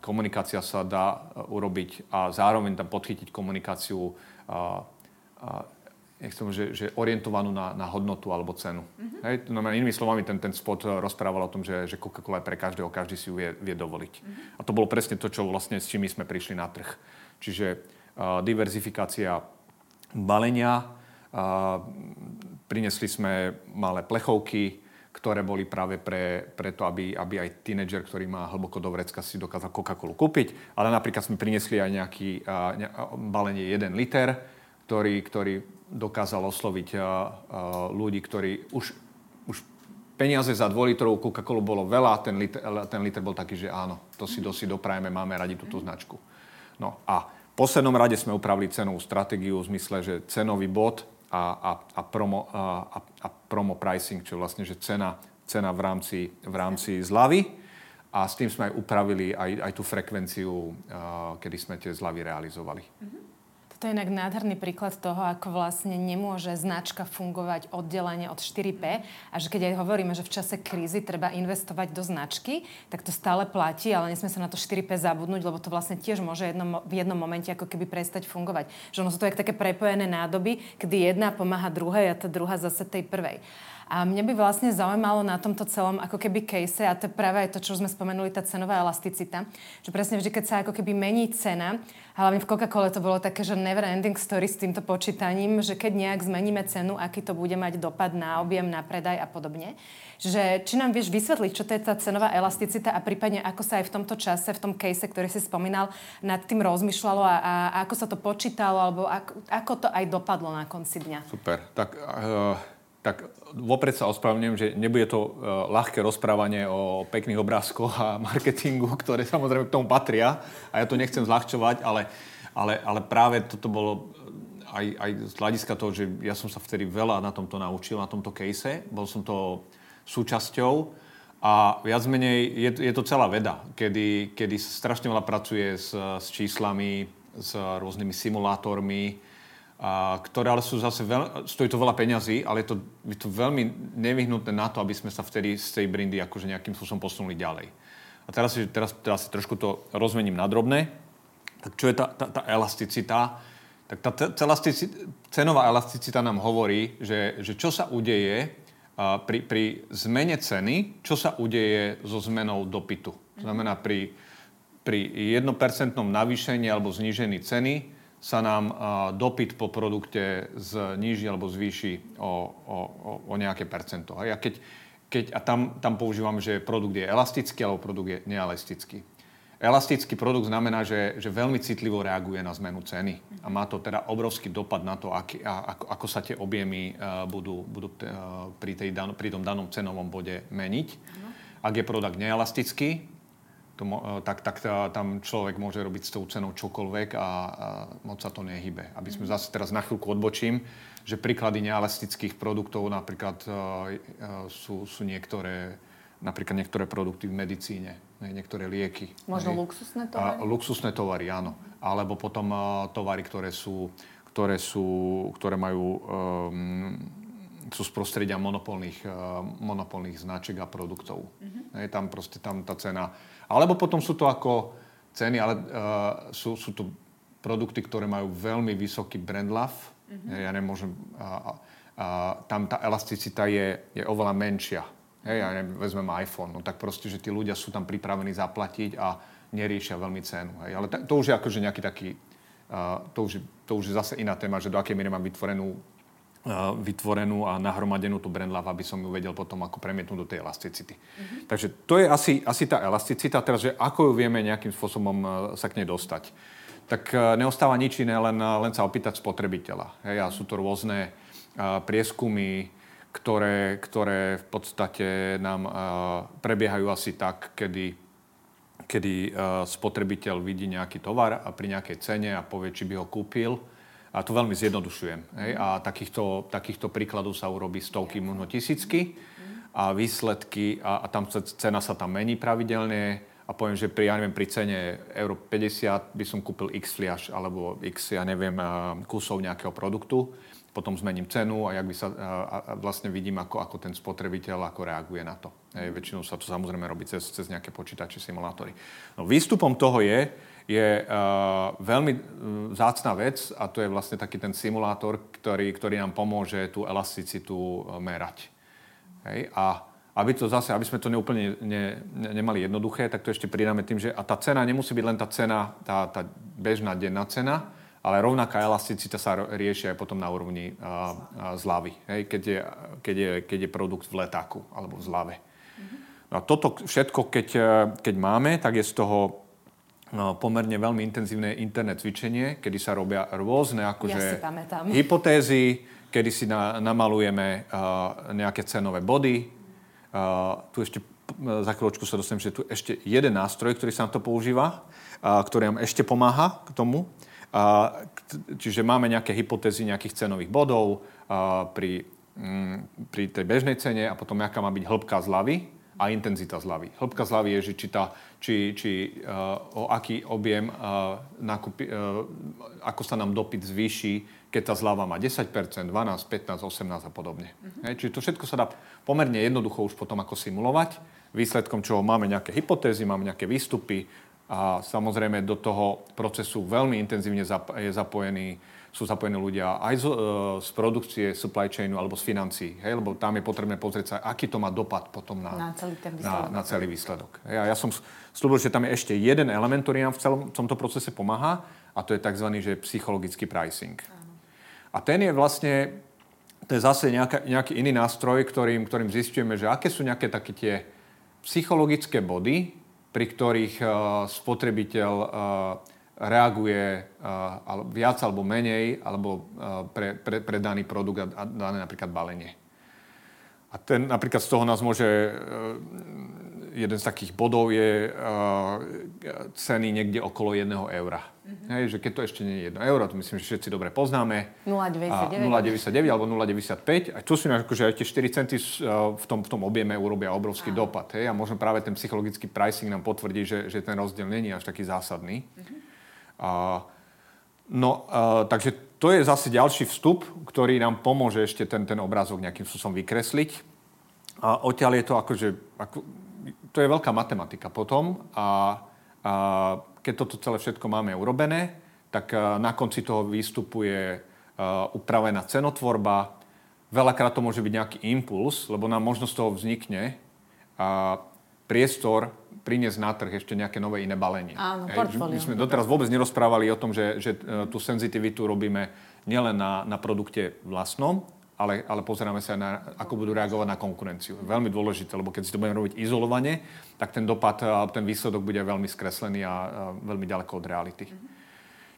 komunikácia sa dá uh, urobiť a zároveň tam podchytiť komunikáciu uh, uh, nechcem, že, že orientovanú na, na hodnotu alebo cenu. Mm-hmm. Hej, no, inými slovami, ten, ten spot rozprával o tom, že, že Coca-Cola je pre každého, každý si ju vie, vie dovoliť. Mm-hmm. A to bolo presne to, čo vlastne s čím my sme prišli na trh. Čiže uh, diverzifikácia balenia, prinesli sme malé plechovky, ktoré boli práve pre, pre to, aby, aby aj tínedžer, ktorý má hlboko do vrecka, si dokázal Coca-Colu kúpiť. Ale napríklad sme priniesli aj nejaký ne, balenie 1 liter, ktorý, ktorý dokázal osloviť ľudí, ktorí už, už peniaze za 2 litrovú Coca-Colu bolo veľa, ten liter, ten liter bol taký, že áno, to si dosi doprajeme, máme radi túto značku. No a poslednom rade sme upravili cenovú stratégiu v zmysle, že cenový bod a, a, a, promo, a, a promo pricing, čo vlastne, že cena, cena v, rámci, v rámci zľavy. A s tým sme aj upravili aj, aj tú frekvenciu, kedy sme tie zľavy realizovali. Mm-hmm. To je inak nádherný príklad toho, ako vlastne nemôže značka fungovať oddelenie od 4P a že keď aj hovoríme, že v čase krízy treba investovať do značky, tak to stále platí, ale nesme sa na to 4P zabudnúť, lebo to vlastne tiež môže jedno, v jednom momente ako keby prestať fungovať. Že ono sú to jak také prepojené nádoby, kedy jedna pomáha druhej a tá druhá zase tej prvej. A mňa by vlastne zaujímalo na tomto celom ako keby case, a to je práve aj to, čo sme spomenuli, tá cenová elasticita, že presne vždy, keď sa ako keby mení cena, hlavne v Coca-Cole to bolo také, že never ending story s týmto počítaním, že keď nejak zmeníme cenu, aký to bude mať dopad na objem, na predaj a podobne. Že, či nám vieš vysvetliť, čo to je tá cenová elasticita a prípadne ako sa aj v tomto čase, v tom case, ktorý si spomínal, nad tým rozmýšľalo a, a, a ako sa to počítalo, alebo ako, ako to aj dopadlo na konci dňa. Super. Tak uh tak vopred sa ospravedlňujem, že nebude to uh, ľahké rozprávanie o pekných obrázkoch a marketingu, ktoré samozrejme k tomu patria. A ja to nechcem zľahčovať, ale, ale, ale práve toto bolo aj, aj z hľadiska toho, že ja som sa vtedy veľa na tomto naučil, na tomto case, bol som to súčasťou. A viac menej je, je to celá veda, kedy, kedy strašne veľa pracuje s, s číslami, s rôznymi simulátormi, a, ktoré ale sú zase veľ, stojí to veľa peňazí, ale je to, je to veľmi nevyhnutné na to, aby sme sa vtedy z tej brindy akože nejakým spôsobom posunuli ďalej. A teraz, teraz, teraz trošku to rozmením na drobné. Tak čo je tá, tá, tá elasticita? Tak tá elasticita, cenová elasticita nám hovorí, že, že čo sa udeje a, pri, pri zmene ceny, čo sa udeje so zmenou dopytu. To znamená pri, pri 1% navýšení alebo znížení ceny, sa nám dopyt po produkte zníži alebo zvýši o, o, o nejaké percento. A keď, keď, a tam, tam používam, že produkt je elastický alebo produkt je neelastický. Elastický produkt znamená, že, že veľmi citlivo reaguje na zmenu ceny. A má to teda obrovský dopad na to, aký, a, ako, ako sa tie objemy uh, budú, budú uh, pri, tej dan, pri tom danom cenovom bode meniť. Ak je produkt neelastický, to, e, tak, tak tam človek môže robiť s tou cenou čokoľvek a, a moc sa to nehybe. Aby sme zase teraz na chvíľku odbočím, že príklady neelastických produktov napríklad uh, uh, sú, sú niektoré, napríklad niektoré produkty v medicíne, ne, niektoré lieky. Možno ne, luxusné tovary? A, luxusné tovary, áno. Alebo potom uh, tovary, ktoré sú, ktoré sú, ktoré majú um, sú z prostredia monopolných, uh, monopolných značiek a produktov. Mm-hmm. Ne, tam proste tam tá cena alebo potom sú to ako ceny, ale uh, sú, sú to produkty, ktoré majú veľmi vysoký brand love. Mm-hmm. Ja nemôžem... Uh, uh, tam tá elasticita je, je oveľa menšia. Hej, ja neviem, vezmem iPhone, no tak proste, že tí ľudia sú tam pripravení zaplatiť a neriešia veľmi cenu. Hej. Ale to už je akože nejaký taký, uh, to, už, to už je zase iná téma, že do akej miery mám vytvorenú vytvorenú a nahromadenú tú brand love, aby som ju vedel potom ako premietnúť do tej elasticity. Mm-hmm. Takže to je asi, asi tá elasticita. Teraz, že ako ju vieme nejakým spôsobom e, sa k nej dostať. tak neostáva nič iné, len, len sa opýtať spotrebiteľa. Hej, a sú to rôzne prieskumy, ktoré, ktoré v podstate nám prebiehajú asi tak, kedy, kedy spotrebiteľ vidí nejaký tovar a pri nejakej cene a povie, či by ho kúpil. A to veľmi zjednodušujem. Hej? A takýchto, takýchto príkladov sa urobí stovky, možno tisícky. A výsledky, a, a tam cena sa tam mení pravidelne. A poviem, že pri, ja neviem, pri cene euro 50 by som kúpil x fliaž alebo x, ja neviem, kusov nejakého produktu potom zmením cenu a, jak by sa, a, a vlastne vidím, ako, ako ten spotrebiteľ ako reaguje na to. Hej, väčšinou sa to samozrejme robí cez, cez nejaké počítače, simulátory. No, výstupom toho je, je uh, veľmi vzácná vec a to je vlastne taký ten simulátor, ktorý, ktorý nám pomôže tú elasticitu merať. Hej, a aby to zase, aby sme to neúplne ne, ne, nemali jednoduché, tak to ešte pridáme tým, že a tá cena nemusí byť len tá cena, tá, tá bežná denná cena, ale rovnaká elasticita sa rieši aj potom na úrovni a, a zľavy, hej, keď, je, keď, je, keď je produkt v letáku alebo v zľave. No a toto všetko, keď, keď máme, tak je z toho pomerne veľmi intenzívne internet cvičenie, kedy sa robia rôzne akože, ja hypotézy, kedy si na, namalujeme uh, nejaké cenové body. Uh, tu ešte za chvíľočku sa dostanem, že tu ešte jeden nástroj, ktorý sa na to používa, uh, ktorý nám ešte pomáha k tomu. A, čiže máme nejaké hypotézy nejakých cenových bodov a, pri, m, mm, pri tej bežnej cene a potom aká má byť hĺbka zľavy a intenzita zľavy. Hĺbka zľavy je, že či, tá, či, či uh, o aký objem uh, nakupy, uh, ako sa nám dopyt zvýši, keď tá zľava má 10%, 12, 15, 18 a podobne. Uh-huh. Hej, čiže to všetko sa dá pomerne jednoducho už potom ako simulovať. Výsledkom čoho máme nejaké hypotézy, máme nejaké výstupy, a samozrejme do toho procesu veľmi intenzívne je zapojený, sú zapojení ľudia aj z, e, z produkcie supply chainu alebo z financií, hej, lebo tam je potrebné pozrieť sa, aký to má dopad potom na, na celý, ten na, na celý výsledok. Hej, a ja som slúbil, že tam je ešte jeden element, ktorý nám v celom tomto procese pomáha a to je tzv. Že psychologický pricing. A ten je vlastne, to je zase nejaká, nejaký iný nástroj, ktorým, ktorým zistujeme, že aké sú nejaké také tie psychologické body, pri ktorých uh, spotrebiteľ uh, reaguje uh, viac alebo menej, alebo pre, pre, pre daný produkt a dané napríklad balenie. A ten napríklad z toho nás môže jeden z takých bodov je uh, ceny niekde okolo 1 eura. Mm-hmm. Hej, že keď to ešte nie je 1 euro, to myslím, že všetci dobre poznáme. 0,99. 0,99 alebo 0,95. A tu si akože aj tie 4 centy v tom, v tom objeme urobia obrovský Áno. dopad. Hej? A možno práve ten psychologický pricing nám potvrdí, že, že ten rozdiel není až taký zásadný. Mm-hmm. Uh, no, uh, takže to je zase ďalší vstup, ktorý nám pomôže ešte ten, ten obrázok nejakým spôsobom vykresliť. A odtiaľ je to akože, ako, to je veľká matematika potom a, a keď toto celé všetko máme urobené, tak na konci toho výstupu je upravená cenotvorba. Veľakrát to môže byť nejaký impuls, lebo nám možno z toho vznikne a priestor priniesť na trh ešte nejaké nové iné balenie. Áno, portfólio. My sme doteraz vôbec nerozprávali o tom, že, že e, tú senzitivitu robíme nielen na, na produkte vlastnom, ale, ale pozeráme sa aj na, ako budú reagovať na konkurenciu. Veľmi dôležité, lebo keď si to budeme robiť izolovane, tak ten dopad, ten výsledok bude veľmi skreslený a, veľmi ďaleko od reality. Mm-hmm.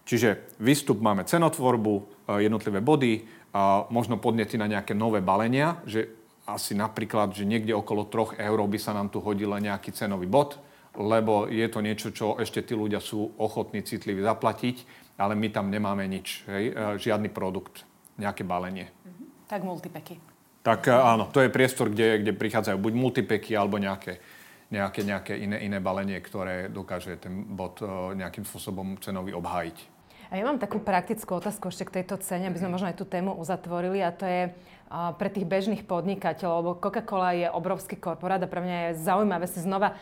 Čiže výstup máme cenotvorbu, jednotlivé body, a možno podnety na nejaké nové balenia, že asi napríklad, že niekde okolo 3 eur by sa nám tu hodil nejaký cenový bod, lebo je to niečo, čo ešte tí ľudia sú ochotní citliví zaplatiť, ale my tam nemáme nič, hej, žiadny produkt, nejaké balenie. Mm-hmm. Tak multipeky. Tak e, áno, to je priestor, kde, kde prichádzajú buď multipeky alebo nejaké, nejaké, nejaké iné, iné balenie, ktoré dokáže ten bod e, nejakým spôsobom cenový obhájiť. A ja mám takú praktickú otázku ešte k tejto cene, aby sme možno aj tú tému uzatvorili a to je, pre tých bežných podnikateľov, lebo Coca-Cola je obrovský korporát a pre mňa je zaujímavé si znova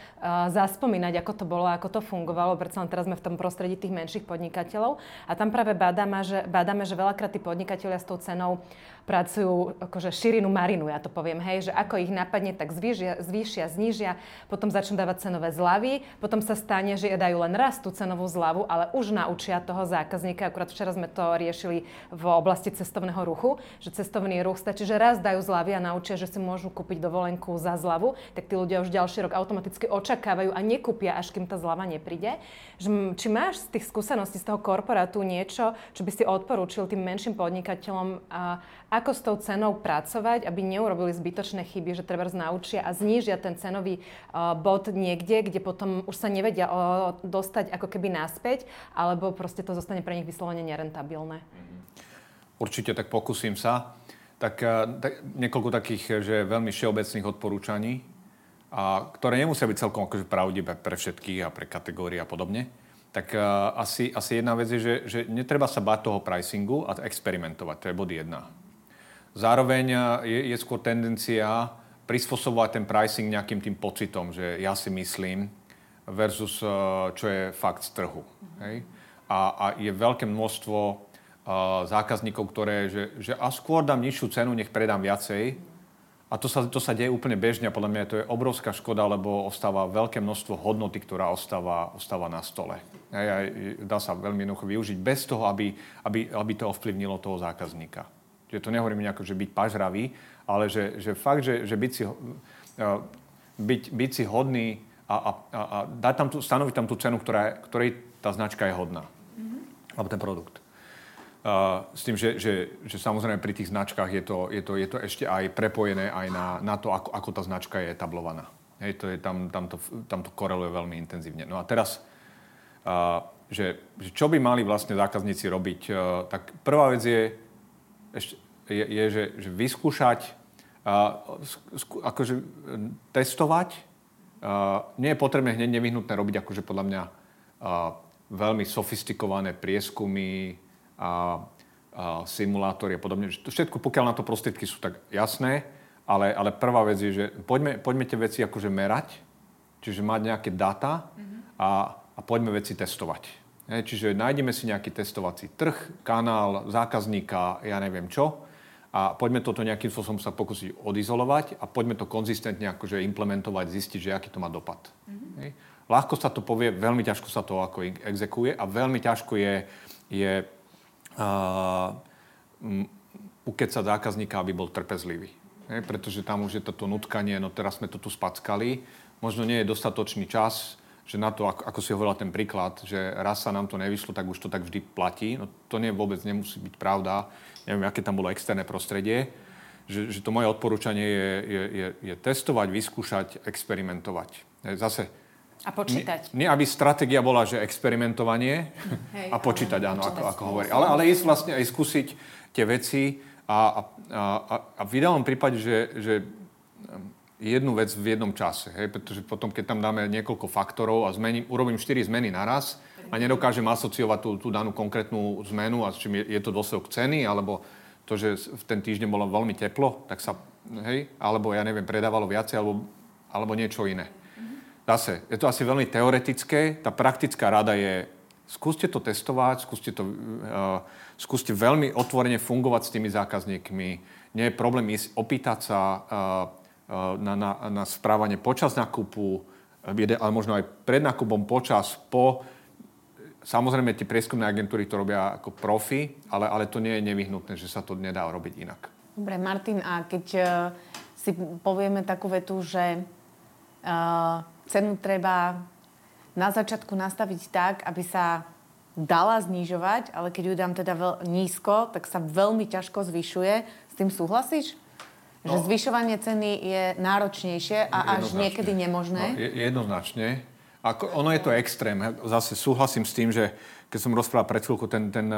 zaspomínať, ako to bolo, ako to fungovalo. Predsa len teraz sme v tom prostredí tých menších podnikateľov a tam práve badáme, že, badáme, že veľakrát tí podnikatelia s tou cenou pracujú akože širinu marinu, ja to poviem, hej, že ako ich napadne, tak zvýšia, zvýšia znížia, potom začnú dávať cenové zľavy, potom sa stane, že dajú len raz tú cenovú zľavu, ale už naučia toho zákazníka. Akurát včera sme to riešili v oblasti cestovného ruchu, že cestovný ruch stačí že raz dajú zľavy a naučia, že si môžu kúpiť dovolenku za zľavu, tak tí ľudia už ďalší rok automaticky očakávajú a nekúpia, až kým tá zľava nepríde. Či máš z tých skúseností z toho korporátu niečo, čo by si odporúčil tým menším podnikateľom, ako s tou cenou pracovať, aby neurobili zbytočné chyby, že treba naučia a znížia ten cenový uh, bod niekde, kde potom už sa nevedia dostať ako keby naspäť, alebo proste to zostane pre nich vyslovene nerentabilné. Určite tak pokúsim sa. Tak, uh, tak niekoľko takých, že veľmi všeobecných odporúčaní, a, ktoré nemusia byť celkom akože pravdivé pre všetkých a pre kategórie a podobne. Tak uh, asi, asi jedna vec je, že, že netreba sa báť toho pricingu a experimentovať. To je bod jedna. Zároveň je, je skôr tendencia prispôsobovať ten pricing nejakým tým pocitom, že ja si myslím versus eh, čo je fakt z trhu. Hej? A, a je veľké množstvo uh, zákazníkov, ktoré, že, že a skôr dám nižšiu cenu, nech predám viacej. A to sa, to sa deje úplne bežne a podľa mňa to je obrovská škoda, lebo ostáva veľké množstvo hodnoty, ktorá ostáva, ostáva na stole. Hej, a dá sa veľmi jednoducho využiť bez toho, aby, aby, aby to ovplyvnilo toho zákazníka. Že to nehovorím nejako, že byť pažravý, ale že, že fakt, že, že byť, si, uh, byť, byť si hodný a, a, a, a dať tam tú, stanoviť tam tú cenu, ktorá, ktorej tá značka je hodná. Mm-hmm. Alebo ten produkt. Uh, s tým, že, že, že samozrejme pri tých značkách je to, je to, je to ešte aj prepojené aj na, na to, ako, ako tá značka je etablovaná. Hej, to je, tam, tam, to, tam to koreluje veľmi intenzívne. No a teraz, uh, že, že čo by mali vlastne zákazníci robiť, uh, tak prvá vec je, ešte, je, je že, že vyskúšať, sku, akože testovať. A, nie je potrebné hneď nevyhnutné robiť akože podľa mňa a, veľmi sofistikované prieskumy a, a simulátory a podobne. Všetko, pokiaľ na to prostriedky sú tak jasné, ale, ale prvá vec je, že poďme, poďme tie veci akože merať, čiže mať nejaké dáta mm-hmm. a, a poďme veci testovať. Čiže nájdeme si nejaký testovací trh, kanál, zákazníka, ja neviem čo. A poďme toto nejakým spôsobom sa pokúsiť odizolovať a poďme to konzistentne akože implementovať, zistiť, že aký to má dopad. Mm-hmm. Hej. Ľahko sa to povie, veľmi ťažko sa to ako exekuje a veľmi ťažko je, je uh, ukecať zákazníka, aby bol trpezlivý. Hej, pretože tam už je toto nutkanie, no teraz sme to tu spackali, možno nie je dostatočný čas, že na to, ako, ako si hovorila ten príklad, že raz sa nám to nevyšlo, tak už to tak vždy platí. No to nie vôbec nemusí byť pravda. Neviem, aké tam bolo externé prostredie. Že, že to moje odporúčanie je, je, je, je testovať, vyskúšať, experimentovať. Zase a počítať. Nie, nie, aby stratégia bola, že experimentovanie Hej, a počítať, áno, ako, ako hovorí. Ale, ale ísť vlastne aj skúsiť tie veci a, a, a, a v ideálnom prípade, že, že jednu vec v jednom čase. Hej? Pretože potom, keď tam dáme niekoľko faktorov a zmením, urobím 4 zmeny naraz a nedokážem asociovať tú, tú danú konkrétnu zmenu a čím je, je to dôsledok ceny, alebo to, že v ten týždeň bolo veľmi teplo, tak sa, hej, alebo ja neviem, predávalo viacej, alebo, alebo niečo iné. Zase, je to asi veľmi teoretické, tá praktická rada je, skúste to testovať, skúste, to, uh, skúste veľmi otvorene fungovať s tými zákazníkmi. Nie je problém ísť opýtať sa, uh, na, na, na správanie počas nákupu, eh, ale možno aj pred nákupom, počas, po. Samozrejme, tie prieskumné agentúry to robia ako profi, ale, ale to nie je nevyhnutné, že sa to nedá robiť inak. Dobre, Martin, a keď si povieme takú vetu, že uh, cenu treba na začiatku nastaviť tak, aby sa dala znižovať, ale keď ju dám teda veľ- nízko, tak sa veľmi ťažko zvyšuje. S tým súhlasíš? Že no, zvyšovanie ceny je náročnejšie a až niekedy nemožné? No, je, jednoznačne. Ako, ono je to extrém. Zase súhlasím s tým, že keď som rozprával pred chvíľkou, ten, ten,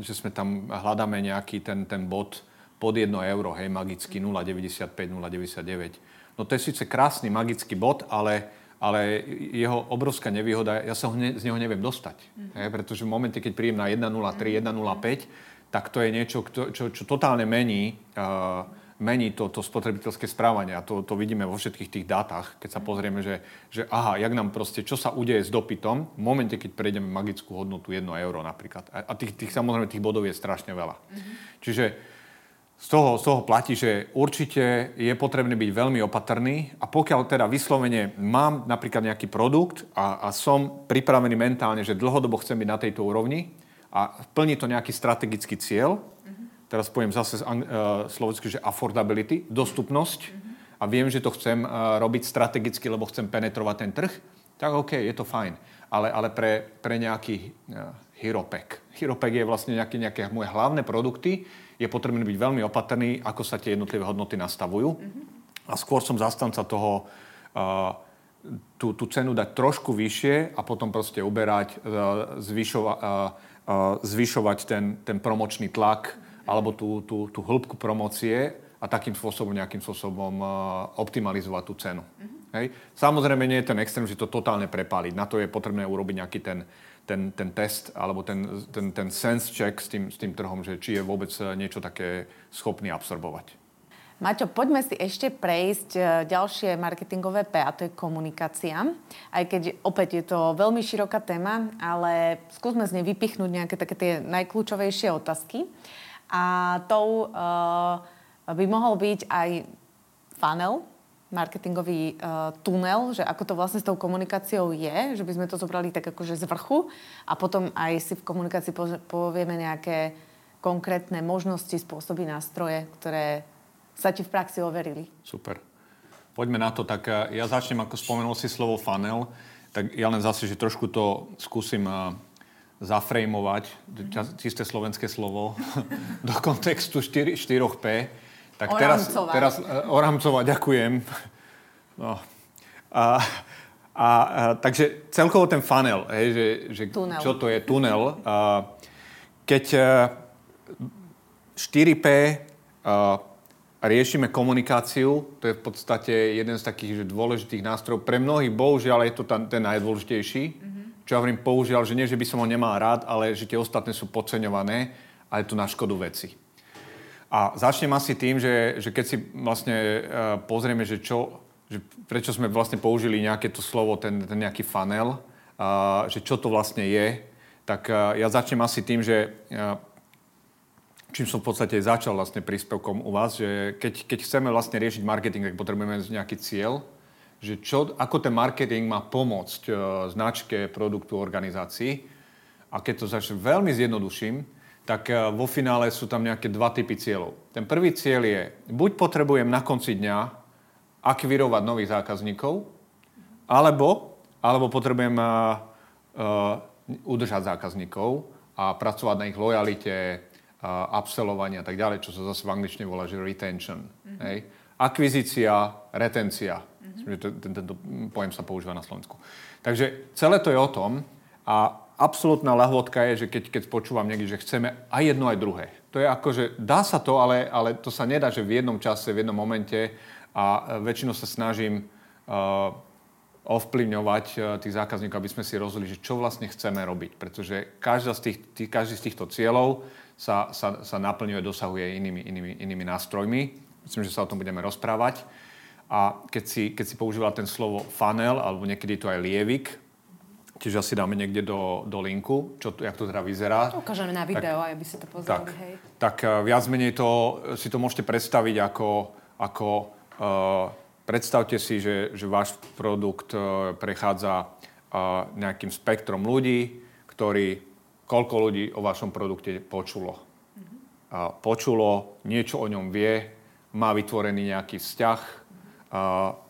že sme tam hľadáme nejaký ten, ten bod pod 1 euro, hej, magický 0,95, 0,99. No to je síce krásny magický bod, ale, ale jeho obrovská nevýhoda, ja sa ho ne, z neho neviem dostať. Mm. Hej, pretože v momente, keď príjem na 1,03, 1,05, tak to je niečo, čo, čo, čo totálne mení uh, mení to, to spotrebiteľské správanie. A to, to vidíme vo všetkých tých dátach, keď sa pozrieme, že, že aha, jak nám proste, čo sa udeje s dopytom v momente, keď prejdeme magickú hodnotu 1 euro napríklad. A, a tých, tých, samozrejme tých bodov je strašne veľa. Mm-hmm. Čiže z toho, z toho platí, že určite je potrebné byť veľmi opatrný a pokiaľ teda vyslovene mám napríklad nejaký produkt a, a som pripravený mentálne, že dlhodobo chcem byť na tejto úrovni a plní to nejaký strategický cieľ, teraz poviem zase uh, slovensky, že affordability, dostupnosť mm-hmm. a viem, že to chcem uh, robiť strategicky, lebo chcem penetrovať ten trh, tak OK, je to fajn. Ale, ale pre, pre nejaký uh, Hiropek. Hiropek je vlastne nejaké, nejaké moje hlavné produkty, je potrebné byť veľmi opatrný, ako sa tie jednotlivé hodnoty nastavujú. Mm-hmm. A skôr som zastanca toho, uh, tú, tú cenu dať trošku vyššie a potom proste uberať, zvyšova, zvyšovať ten, ten promočný tlak alebo tú, tú, tú hĺbku promocie a takým spôsobom, nejakým spôsobom uh, optimalizovať tú cenu. Mm-hmm. Hej. Samozrejme nie je ten extrém, že to totálne prepáliť. Na to je potrebné urobiť nejaký ten, ten, ten test alebo ten, ten, ten sense check s tým, s tým trhom, že či je vôbec niečo také schopný absorbovať. Maťo, poďme si ešte prejsť e, ďalšie marketingové P, a to je komunikácia. Aj keď opäť je to veľmi široká téma, ale skúsme z nej vypichnúť nejaké také tie najkľúčovejšie otázky. A tou uh, by mohol byť aj funnel, marketingový uh, tunel, že ako to vlastne s tou komunikáciou je, že by sme to zobrali tak akože z vrchu a potom aj si v komunikácii povieme nejaké konkrétne možnosti, spôsoby, nástroje, ktoré sa ti v praxi overili. Super. Poďme na to. Tak eh, ja začnem, ako spomenul si slovo funnel, tak ja len zase, že trošku to skúsim uh, zafrejmovať, mm-hmm. čisté slovenské slovo, do kontextu 4, 4P. Tak teraz, teraz uh, oramcovať, ďakujem. No. A, a, a, takže celkovo ten funnel, hej, že, že tunel. čo to je tunel. A, keď uh, 4P uh, riešime komunikáciu, to je v podstate jeden z takých že dôležitých nástrojov. Pre mnohých, bohužiaľ, je to ten najdôležitejší. Mm-hmm. Čo ja hovorím, použiaľ, že nie, že by som ho nemal rád, ale že tie ostatné sú podceňované a je to na škodu veci. A začnem asi tým, že, že keď si vlastne uh, pozrieme, že, čo, že prečo sme vlastne použili nejaké to slovo, ten, ten nejaký funnel, uh, že čo to vlastne je, tak uh, ja začnem asi tým, že čím som v podstate začal vlastne príspevkom u vás, že keď, keď chceme vlastne riešiť marketing, tak potrebujeme nejaký cieľ, že čo, ako ten marketing má pomôcť uh, značke, produktu, organizácii. A keď to začne veľmi zjednoduším, tak eh, vo finále sú tam nejaké dva typy cieľov. Ten prvý cieľ je, buď potrebujem na konci dňa akvirovať nových zákazníkov, alebo, alebo potrebujem uh, udržať zákazníkov a pracovať na ich lojalite, uh, upsellovanie a tak ďalej, čo sa zase v angličtine volá, že retention. Mm-hmm. Hej? Akvizícia, retencia. Mm-hmm. Tento, tento pojem sa používa na Slovensku. Takže celé to je o tom a absolútna lahvodka je, že keď, keď počúvam niekde, že chceme aj jedno, aj druhé. To je ako, že dá sa to, ale, ale to sa nedá, že v jednom čase, v jednom momente a väčšinou sa snažím uh, ovplyvňovať uh, tých zákazníkov, aby sme si rozhodli, že čo vlastne chceme robiť. Pretože každá z tých, tých, každý z týchto cieľov sa, sa, sa naplňuje, dosahuje inými, inými, inými nástrojmi. Myslím, že sa o tom budeme rozprávať. A keď si, keď si používal ten slovo funnel, alebo niekedy to aj lievik, tiež asi dáme niekde do, do linku, čo, jak to teda vyzerá. Ukážeme na video, tak, aby si to pozreli. Tak, hej. tak uh, viac menej to, si to môžete predstaviť ako, ako uh, predstavte si, že, že váš produkt uh, prechádza uh, nejakým spektrom ľudí, ktorí, koľko ľudí o vašom produkte počulo. Mm-hmm. Uh, počulo, niečo o ňom vie, má vytvorený nejaký vzťah,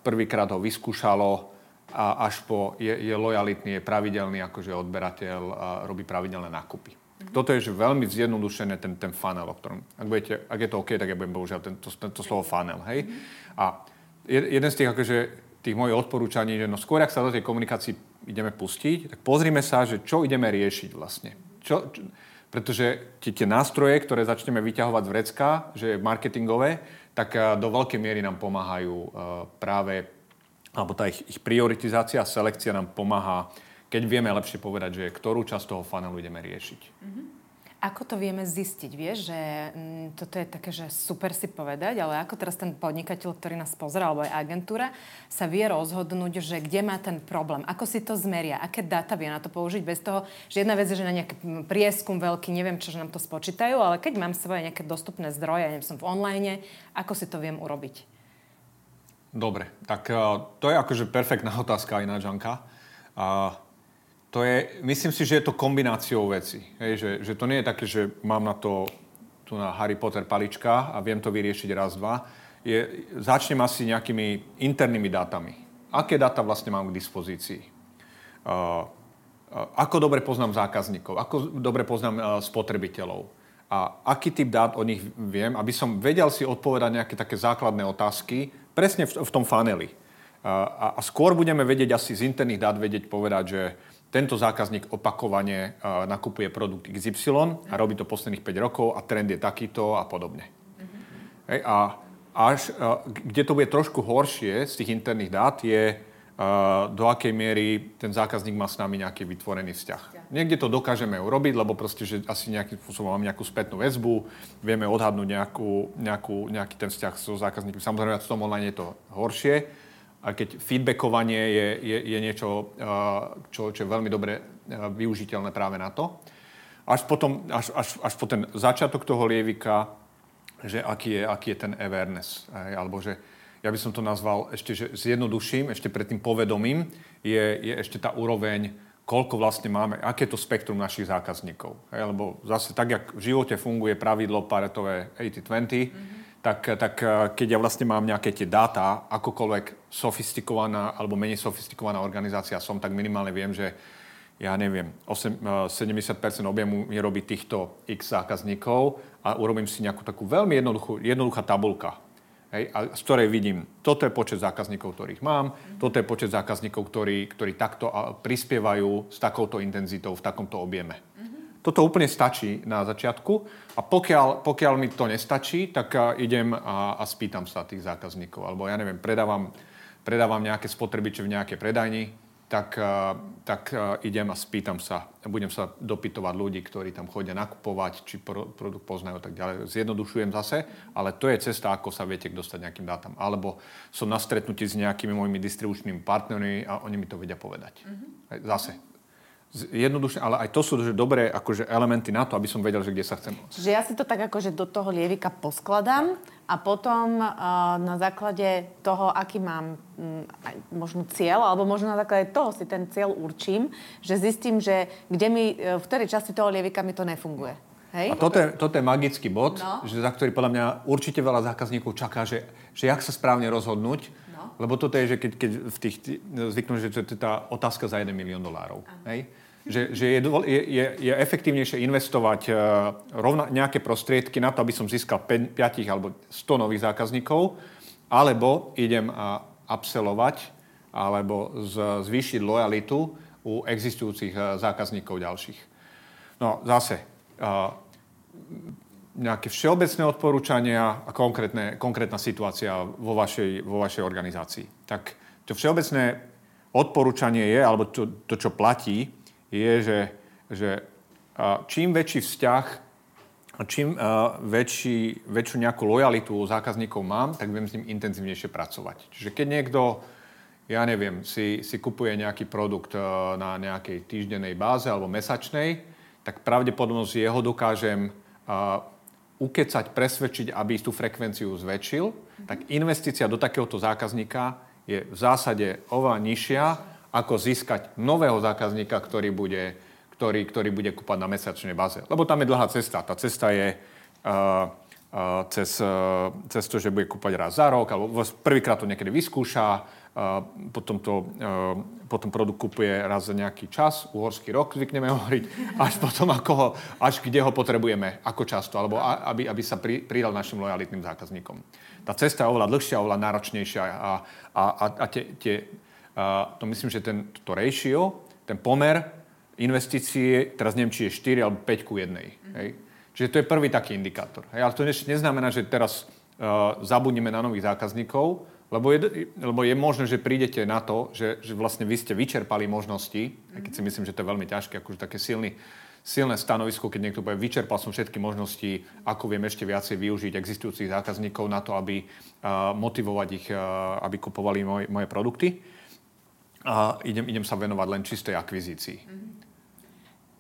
prvýkrát ho vyskúšalo, a až po je, je lojalitný, je pravidelný akože odberateľ robí pravidelné nákupy. Mm-hmm. Toto je že veľmi zjednodušené ten, ten funnel, o ktorom, ak, budete, ak je to OK, tak ja budem používať tento, tento slovo funnel, hej. Mm-hmm. A jeden z tých, akože, tých mojich odporúčaní, že no skôr, ak sa do tej komunikácii ideme pustiť, tak pozrime sa, že čo ideme riešiť vlastne. Čo, čo, pretože tie, tie nástroje, ktoré začneme vyťahovať z vrecka, že marketingové, tak do veľkej miery nám pomáhajú uh, práve alebo tá ich, ich prioritizácia a selekcia nám pomáha, keď vieme lepšie povedať, že ktorú časť toho funnelu ideme riešiť. Mm-hmm. Ako to vieme zistiť? Vieš, že mm, toto je také, že super si povedať, ale ako teraz ten podnikateľ, ktorý nás pozera, alebo aj agentúra, sa vie rozhodnúť, že kde má ten problém? Ako si to zmeria? Aké dáta vie na to použiť bez toho, že jedna vec je, že na nejaký prieskum veľký, neviem, čo, že nám to spočítajú, ale keď mám svoje nejaké dostupné zdroje, neviem, som v online, ako si to viem urobiť? Dobre, tak uh, to je akože perfektná otázka aj na Žanka. Uh, to je, myslím si, že je to kombináciou veci. Hej, že, že to nie je také, že mám na to tu na Harry Potter palička a viem to vyriešiť raz, dva. Je, začnem asi nejakými internými dátami. Aké dáta vlastne mám k dispozícii? Uh, ako dobre poznám zákazníkov, ako dobre poznám spotrebiteľov a aký typ dát o nich viem, aby som vedel si odpovedať nejaké také základné otázky presne v, tom faneli. A, a skôr budeme vedieť asi z interných dát vedieť povedať, že tento zákazník opakovane nakupuje produkt XY a robí to posledných 5 rokov a trend je takýto a podobne. Mm-hmm. Hej, a až, kde to bude trošku horšie z tých interných dát je do akej miery ten zákazník má s nami nejaký vytvorený vzťah. Niekde to dokážeme urobiť, lebo proste, že asi nejakým spôsobom máme nejakú spätnú väzbu, vieme odhadnúť nejakú, nejakú, nejaký ten vzťah so zákazníkom. Samozrejme, v tom online je to horšie, a keď feedbackovanie je, je, je niečo, čo, čo je veľmi dobre využiteľné práve na to. Až, potom, až, až, až po ten začiatok toho lievika, že aký je, aký je ten awareness, alebo že ja by som to nazval ešte, že zjednoduším, ešte pred tým povedomím, je, je ešte tá úroveň, koľko vlastne máme, aké je to spektrum našich zákazníkov. Hej, lebo zase tak, jak v živote funguje pravidlo paretové 80-20, mm-hmm. Tak, tak eh, keď ja vlastne mám nejaké tie dáta, akokoľvek sofistikovaná alebo menej sofistikovaná organizácia som, tak minimálne viem, že ja neviem, 8, 70% eh, objemu mi robí týchto x zákazníkov a urobím si nejakú takú veľmi jednoduchú, jednoduchá tabulka hej, a z ktorej vidím, toto je počet zákazníkov, ktorých mám, toto je počet zákazníkov, ktorí, ktorí takto prispievajú s takouto intenzitou v takomto objeme. Toto úplne stačí na začiatku a pokiaľ, pokiaľ mi to nestačí, tak idem a, a spýtam sa tých zákazníkov. Alebo ja neviem, predávam, predávam nejaké spotrebiče v nejakej predajni, tak, eh, tak eh, idem a spýtam sa, budem sa dopytovať ľudí, ktorí tam chodia nakupovať, či produkt poznajú a tak ďalej. Zjednodušujem zase, ale to je cesta, ako sa viete dostať nejakým dátam. Alebo som na stretnutí s nejakými mojimi distribučnými partnermi a oni mi to vedia povedať. Mm-hmm. Zase jednoduše, ale aj to sú že dobré akože elementy na to, aby som vedel, že kde sa chcem. Čiže ja si to tak akože do toho lievika poskladám a potom uh, na základe toho, aký mám um, možno cieľ, alebo možno na základe toho si ten cieľ určím, že zistím, že kde mi, uh, v ktorej časti toho lievika mi to nefunguje. Hej? A toto je, toto je magický bod, no. že za ktorý podľa mňa určite veľa zákazníkov čaká, že, že jak sa správne rozhodnúť, no. lebo toto je, že keď, keď v tých, zvyknú, že to je tá otázka za 1 milión dolárov. Hej? Že, že je, je, je efektívnejšie investovať uh, rovna, nejaké prostriedky na to, aby som získal 5, 5 alebo 100 nových zákazníkov, alebo idem upsellovať alebo z, zvýšiť lojalitu u existujúcich uh, zákazníkov ďalších. No zase, uh, nejaké všeobecné odporúčania a konkrétne, konkrétna situácia vo vašej, vo vašej organizácii. Tak to všeobecné odporúčanie je, alebo to, to čo platí, je, že, že čím väčší vzťah a čím väčší, väčšiu nejakú lojalitu zákazníkov mám, tak viem s ním intenzívnejšie pracovať. Čiže keď niekto, ja neviem, si, si kupuje nejaký produkt na nejakej týždennej báze alebo mesačnej, tak pravdepodobnosť jeho dokážem ukecať, presvedčiť, aby tú frekvenciu zväčšil, tak investícia do takéhoto zákazníka je v zásade oveľa nižšia, ako získať nového zákazníka, ktorý bude, ktorý, ktorý bude kúpať na mesačnej báze. Lebo tam je dlhá cesta. Tá cesta je uh, uh, cez, uh, cez to, že bude kúpať raz za rok, alebo prvýkrát to niekedy vyskúša, uh, potom, to, potom produkt kupuje raz za nejaký čas, uhorský rok zvykneme hovoriť, až potom, ako ho, až kde ho potrebujeme, ako často, alebo a, aby, aby sa pri, pridal našim lojalitným zákazníkom. Tá cesta je oveľa dlhšia, oveľa náročnejšia a, a, a, a tie, tie to myslím, že ten, to ratio, ten pomer investície, teraz neviem, či je 4 alebo 5 ku 1. Mm-hmm. Hej? Čiže to je prvý taký indikátor. Hej? Ale to neznamená, že teraz uh, zabudneme na nových zákazníkov, lebo je, lebo je možné, že prídete na to, že, že vlastne vy ste vyčerpali možnosti, mm-hmm. keď si myslím, že to je veľmi ťažké, akože také silný, silné stanovisko, keď niekto povie, vyčerpal som všetky možnosti, ako viem ešte viacej využiť existujúcich zákazníkov na to, aby uh, motivovať ich, uh, aby kupovali moj, moje produkty a idem, idem sa venovať len čistej akvizícii.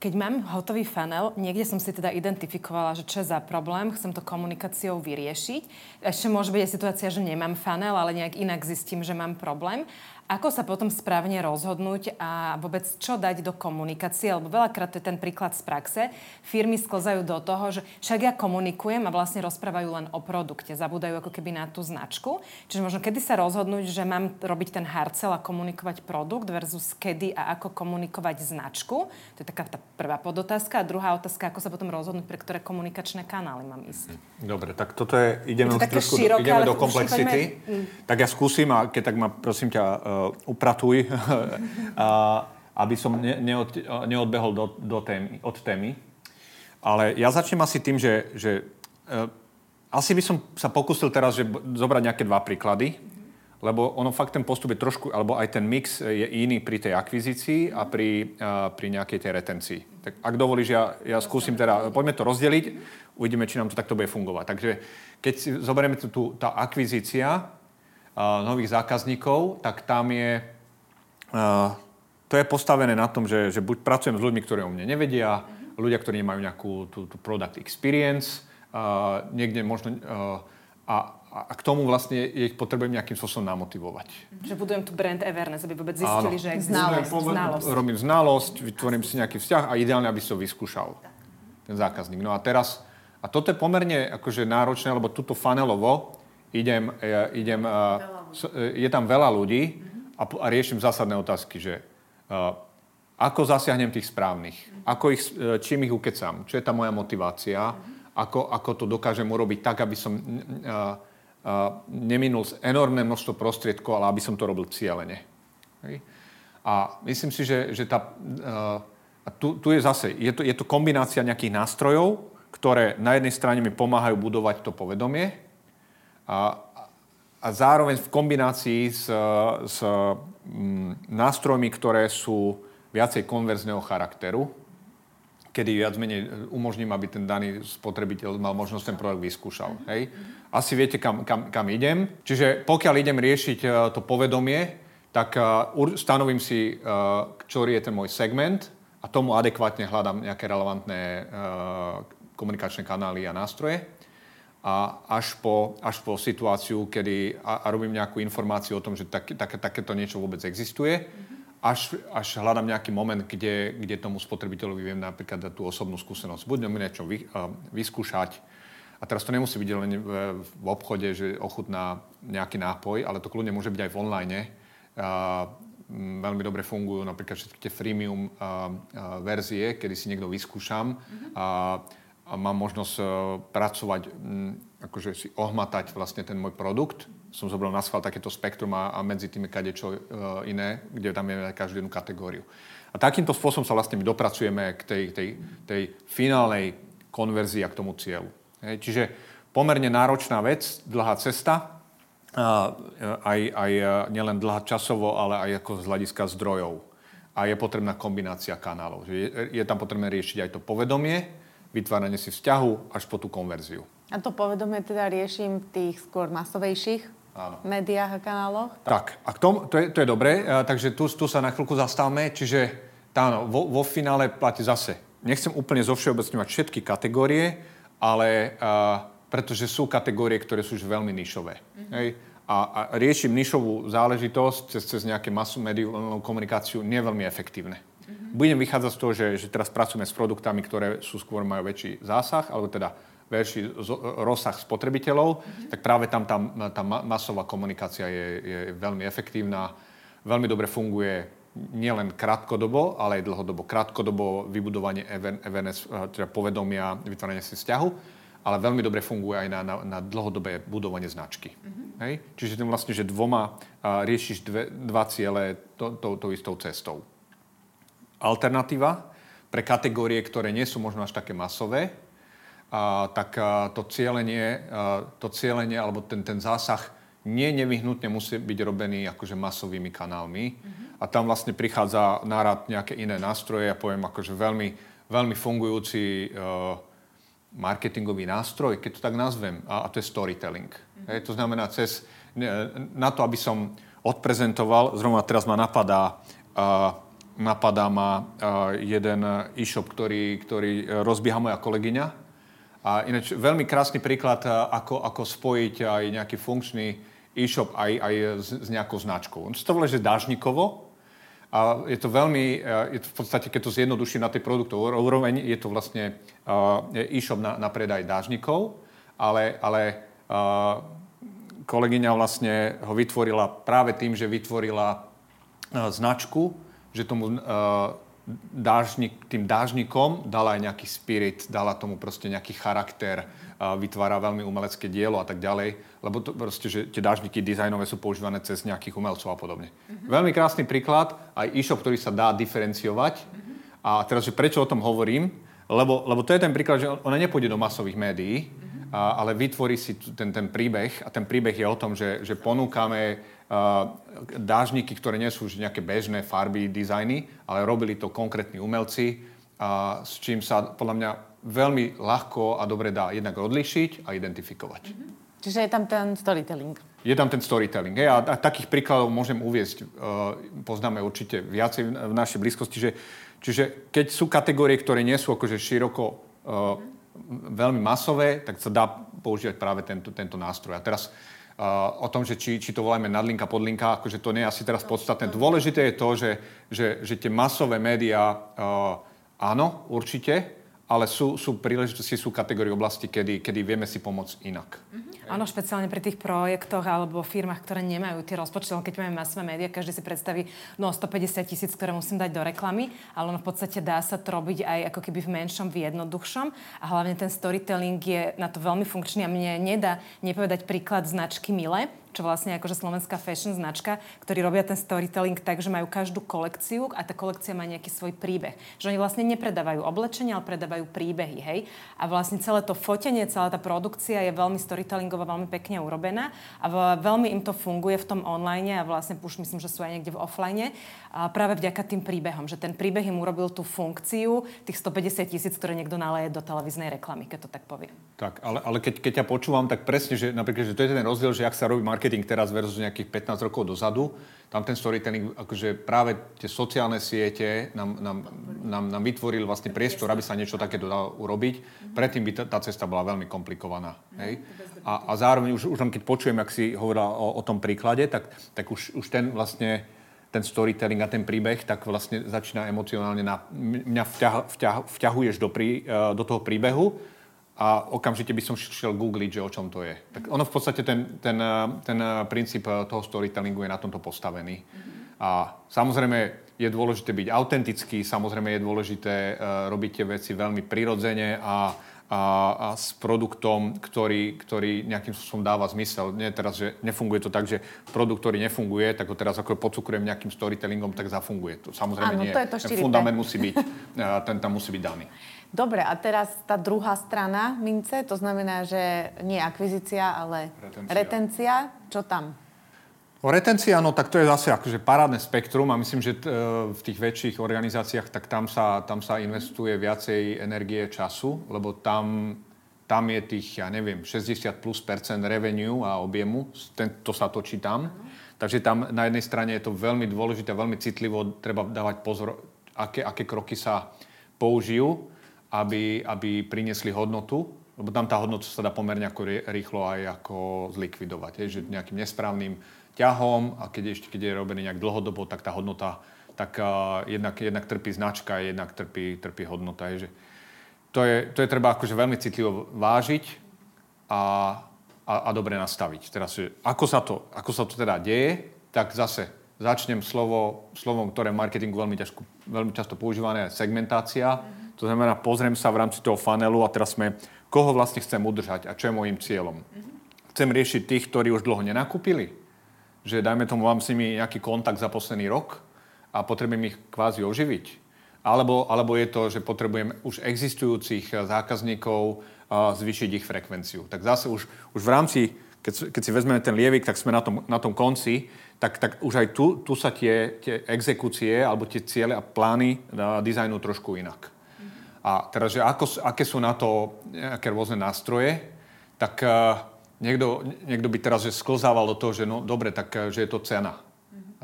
Keď mám hotový funnel, niekde som si teda identifikovala, že čo je za problém, chcem to komunikáciou vyriešiť. Ešte môže byť aj situácia, že nemám funnel, ale nejak inak zistím, že mám problém. Ako sa potom správne rozhodnúť a vôbec čo dať do komunikácie? Lebo veľakrát to je ten príklad z praxe. Firmy sklzajú do toho, že však ja komunikujem a vlastne rozprávajú len o produkte. Zabúdajú ako keby na tú značku. Čiže možno kedy sa rozhodnúť, že mám robiť ten harcel a komunikovať produkt versus kedy a ako komunikovať značku. To je taká tá prvá podotázka. A druhá otázka, ako sa potom rozhodnúť, pre ktoré komunikačné kanály mám ísť. Dobre, tak toto je, ideme, je to trošku, široké, ideme do komplexity. Tak ja skúsim a keď tak ma prosím ťa upratuj, aby som ne, neod, neodbehol do, do témy, od témy. Ale ja začnem asi tým, že, že uh, asi by som sa pokusil teraz že zobrať nejaké dva príklady, lebo ono fakt ten postup je trošku, alebo aj ten mix je iný pri tej akvizícii a pri, uh, pri nejakej tej retencii. Tak ak dovolíš, ja, ja skúsim teda, poďme to rozdeliť, uvidíme, či nám to takto bude fungovať. Takže keď si zoberieme tu tá akvizícia, nových zákazníkov, tak tam je... To je postavené na tom, že, že buď pracujem s ľuďmi, ktorí o mne nevedia, ľudia, ktorí nemajú nejakú tú, tú product experience, uh, niekde možno... Uh, a, a k tomu vlastne ich potrebujem nejakým spôsobom namotivovať. Že budujem tu brand awareness, aby vôbec zistili, Áno. že existuje. Znalosť. znalosť. Robím znalosť, vytvorím si nejaký vzťah a ideálne, aby som vyskúšal ten zákazník. No a teraz, a toto je pomerne akože náročné, lebo tuto fanelovo idem, idem je tam veľa ľudí a, a riešim zásadné otázky, že ako zasiahnem tých správnych, ako ich, e, čím ich ukecam, čo je tá moja motivácia, ako, ako to dokážem urobiť tak, aby som uh, uh, neminul enormné množstvo prostriedkov, ale aby som to robil cieľene. A myslím si, že, že tá, a tu, tu je zase, je to, je to kombinácia nejakých nástrojov, ktoré na jednej strane mi pomáhajú budovať to povedomie, a, a zároveň v kombinácii s, s mm, nástrojmi, ktoré sú viacej konverzného charakteru, kedy viac menej umožním, aby ten daný spotrebiteľ mal možnosť ten produkt vyskúšal. Hej? Asi viete, kam, kam, kam idem. Čiže pokiaľ idem riešiť uh, to povedomie, tak stanovím si, ktorý je ten môj segment a tomu adekvátne hľadám nejaké relevantné komunikačné kanály a nástroje a až po, až po situáciu, kedy a, a robím nejakú informáciu o tom, že tak, tak, takéto niečo vôbec existuje, až, až hľadám nejaký moment, kde, kde tomu spotrebiteľovi viem napríklad dať tú osobnú skúsenosť. Buď niečo vy, uh, vyskúšať, a teraz to nemusí byť len v, v obchode, že ochutná nejaký nápoj, ale to kľudne môže byť aj v online. Uh, veľmi dobre fungujú napríklad všetky tie freemium uh, uh, verzie, kedy si niekto vyskúšam. Mm-hmm. Uh, a mám možnosť uh, pracovať, akože si ohmatať vlastne ten môj produkt. Som zobral na schvál takéto spektrum a, a medzi tými kadečo uh, iné, kde tam je každú jednu kategóriu. A takýmto spôsobom sa vlastne my dopracujeme k tej, tej, tej finálnej konverzii a k tomu cieľu. Čiže pomerne náročná vec, dlhá cesta, a, aj, aj nielen dlhá časovo, ale aj ako z hľadiska zdrojov. A je potrebná kombinácia kanálov. Je, je tam potrebné riešiť aj to povedomie, vytváranie si vzťahu až po tú konverziu. A to povedomie teda riešim v tých skôr masovejších Áno. médiách a kanáloch? Tak, a k tomu, to je, to je dobré, takže tu, tu sa na chvíľku zastavme, čiže tá, no, vo, vo finále platí zase. Nechcem úplne zovšeobecňovať všetky kategórie, ale a, pretože sú kategórie, ktoré sú už veľmi nišové. Mm-hmm. Hej? A, a riešim nišovú záležitosť cez, cez nejaké masu mediálnu komunikáciu nie veľmi efektívne. Budem vychádzať z toho, že, že teraz pracujeme s produktami, ktoré sú skôr majú väčší zásah, alebo teda väčší rozsah spotrebiteľov, mm-hmm. tak práve tam tá, tá masová komunikácia je, je veľmi efektívna, veľmi dobre funguje nielen krátkodobo, ale aj dlhodobo. Krátkodobo vybudovanie awareness, eh, teda povedomia, vytváranie si vzťahu, ale veľmi dobre funguje aj na, na, na dlhodobé budovanie značky. Mm-hmm. Hej? Čiže tým vlastne, že dvoma a, eh, riešiš dve, dva ciele tou to, to istou cestou alternatíva pre kategórie, ktoré nie sú možno až také masové, a, tak a, to, cieľenie, a, to cieľenie alebo ten, ten zásah nie nevyhnutne musí byť robený akože masovými kanálmi. Mm-hmm. A tam vlastne prichádza nárad nejaké iné nástroje, ja poviem akože veľmi, veľmi fungujúci uh, marketingový nástroj, keď to tak nazvem, a, a to je storytelling. Mm-hmm. Hej, to znamená, cez, na to, aby som odprezentoval, zrovna teraz ma napadá uh, napadá ma jeden e-shop, ktorý, ktorý rozbieha moja kolegyňa. A ináč veľmi krásny príklad, ako, ako spojiť aj nejaký funkčný e-shop aj, aj s, s nejakou značkou. On to volá, že dážnikovo, a je to veľmi, je to v podstate, keď to zjednoduším na tej produktovej úroveň, je to vlastne e-shop na, na predaj dážnikov, ale, ale kolegyňa vlastne ho vytvorila práve tým, že vytvorila značku, že tomu dážnik, tým dážnikom dala aj nejaký spirit, dala tomu proste nejaký charakter, vytvára veľmi umelecké dielo a tak ďalej, lebo to proste, že tie dážniky dizajnové sú používané cez nejakých umelcov a podobne. Mm-hmm. Veľmi krásny príklad, aj e-shop, ktorý sa dá diferenciovať. Mm-hmm. A teraz, že prečo o tom hovorím? Lebo, lebo to je ten príklad, že ona nepôjde do masových médií, mm-hmm. a, ale vytvorí si ten, ten príbeh a ten príbeh je o tom, že, že ponúkame dážniky, ktoré nie sú už nejaké bežné farby, dizajny, ale robili to konkrétni umelci, a s čím sa podľa mňa veľmi ľahko a dobre dá jednak odlišiť a identifikovať. Mm-hmm. Čiže je tam ten storytelling. Je tam ten storytelling. Hej, a, a takých príkladov môžem uviezť, uh, poznáme určite viacej v, v našej blízkosti, že, čiže keď sú kategórie, ktoré nie sú akože široko uh, mm-hmm. veľmi masové, tak sa dá používať práve tento, tento nástroj. A teraz o tom, že či, či to voláme nadlinka, podlinka, akože to nie je asi teraz podstatné. Dôležité je to, že, že, že tie masové médiá, uh, áno, určite, ale sú, sú príležitosti, sú kategórie oblasti, kedy, kedy vieme si pomôcť inak. Mm-hmm. Áno, špeciálne pri tých projektoch alebo firmách, ktoré nemajú tie rozpočty. Keď máme masové médiá, každý si predstaví, no 150 tisíc, ktoré musím dať do reklamy, ale ono v podstate dá sa to robiť aj ako keby v menšom, v jednoduchšom. A hlavne ten storytelling je na to veľmi funkčný a mne nedá nepovedať príklad značky Mile, čo vlastne akože slovenská fashion značka, ktorí robia ten storytelling tak, že majú každú kolekciu a tá kolekcia má nejaký svoj príbeh. Že oni vlastne nepredávajú oblečenie, ale predávajú príbehy, hej. A vlastne celé to fotenie, celá tá produkcia je veľmi storytellingová, veľmi pekne urobená a veľmi im to funguje v tom online a vlastne už myslím, že sú aj niekde v offline. A práve vďaka tým príbehom, že ten príbeh im urobil tú funkciu tých 150 tisíc, ktoré niekto naleje do televíznej reklamy, keď to tak poviem. Tak, ale, ale keď, keď ťa počúvam, tak presne, že napríklad, že to je ten rozdiel, že ak sa robí marketing teraz versus nejakých 15 rokov dozadu, tam ten storytelling, akože práve tie sociálne siete nám, nám, nám, nám vytvorili vlastne priestor, aby sa niečo takéto dalo urobiť. Predtým by tá, tá cesta bola veľmi komplikovaná. Hej? A, a zároveň už, už len keď počujem, ak si hovorila o, o tom príklade, tak, tak už, už ten vlastne ten storytelling a ten príbeh, tak vlastne začína emocionálne na... Mňa vťah, vťah, vťahuješ do, prí, e, do toho príbehu a okamžite by som šiel googliť, že o čom to je. Tak ono v podstate ten, ten, e, ten e, princíp toho storytellingu je na tomto postavený. A samozrejme je dôležité byť autentický, samozrejme je dôležité robiť tie veci veľmi prirodzene a a, a s produktom, ktorý, ktorý nejakým spôsobom dáva zmysel. Nie teraz, že nefunguje to tak, že produkt, ktorý nefunguje, tak ho teraz ako podsukrujem nejakým storytellingom, tak zafunguje. To samozrejme Áno, nie. To je to ten fundament musí byť, ten tam musí byť daný. Dobre, a teraz tá druhá strana mince, to znamená, že nie akvizícia, ale retencia. retencia. Čo tam? O retencii, áno, tak to je zase akože parádne spektrum a myslím, že t- e, v tých väčších organizáciách, tak tam sa, tam sa investuje viacej energie času, lebo tam, tam je tých, ja neviem, 60 plus percent revenue a objemu, ten, to sa točí tam. Takže tam na jednej strane je to veľmi dôležité, veľmi citlivo, treba dávať pozor, aké, aké kroky sa použijú, aby, aby priniesli hodnotu, lebo tam tá hodnota sa dá pomerne ako rýchlo aj ako zlikvidovať, je, že nejakým nesprávnym ťahom a keď, ešte, keď je robený nejak dlhodobo, tak tá hodnota tak uh, jednak, jednak trpí značka, jednak trpí, trpí hodnota. Je, že to, je, to je treba akože veľmi citlivo vážiť a, a, a dobre nastaviť. Teraz, že ako, sa to, ako sa to teda deje, tak zase začnem slovo, slovom, ktoré v marketingu veľmi, ťažko, veľmi často používané, je segmentácia. Mm-hmm. To znamená, pozriem sa v rámci toho funnelu a teraz sme, koho vlastne chcem udržať a čo je môjim cieľom. Mm-hmm. Chcem riešiť tých, ktorí už dlho nenakúpili, že dajme tomu, mám s nimi nejaký kontakt za posledný rok a potrebujem ich kvázi oživiť. Alebo, alebo je to, že potrebujem už existujúcich zákazníkov zvýšiť ich frekvenciu. Tak zase už, už v rámci, keď, keď si vezmeme ten lievik, tak sme na tom, na tom konci, tak, tak už aj tu, tu sa tie, tie exekúcie alebo tie ciele a plány uh, dizajnu trošku inak. A teraz, že ako, aké sú na to nejaké rôzne nástroje, tak uh, niekto, niekto by teraz že sklzával do toho, že no dobre, tak eh, že je to cena.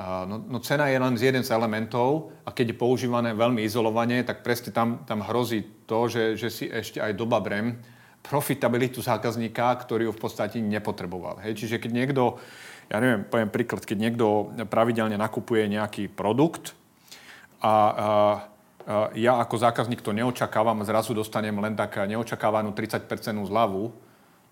Uh, no, no cena je len z jeden z elementov a keď je používané veľmi izolovane, tak presne tam, tam hrozí to, že, že si ešte aj doba brem profitabilitu zákazníka, ktorý ju v podstate nepotreboval. Hej? Čiže keď niekto, ja neviem, poviem príklad, keď niekto pravidelne nakupuje nejaký produkt a, a, a ja ako zákazník to neočakávam, zrazu dostanem len tak neočakávanú 30% zľavu,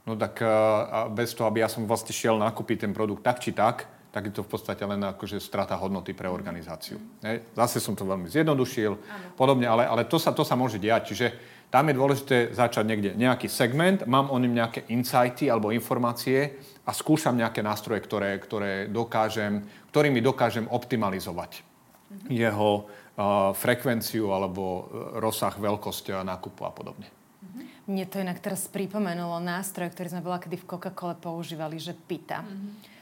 no tak a bez toho, aby ja som vlastne šiel nakúpiť ten produkt tak či tak, tak je to v podstate len akože strata hodnoty pre organizáciu. Hej. Zase som to veľmi zjednodušil, ano. podobne, ale, ale to, sa, to sa môže diať. Čiže tam je dôležité začať niekde nejaký segment, mám o ňom nejaké insighty alebo informácie a skúšam nejaké nástroje, ktoré, ktoré dokážem, ktorými dokážem optimalizovať uh-huh. jeho uh, frekvenciu alebo uh, rozsah, veľkosť nákupu a podobne. Mne to inak teraz pripomenulo nástroj, ktorý sme bola kedy v Coca-Cole používali, že pita. Uh-huh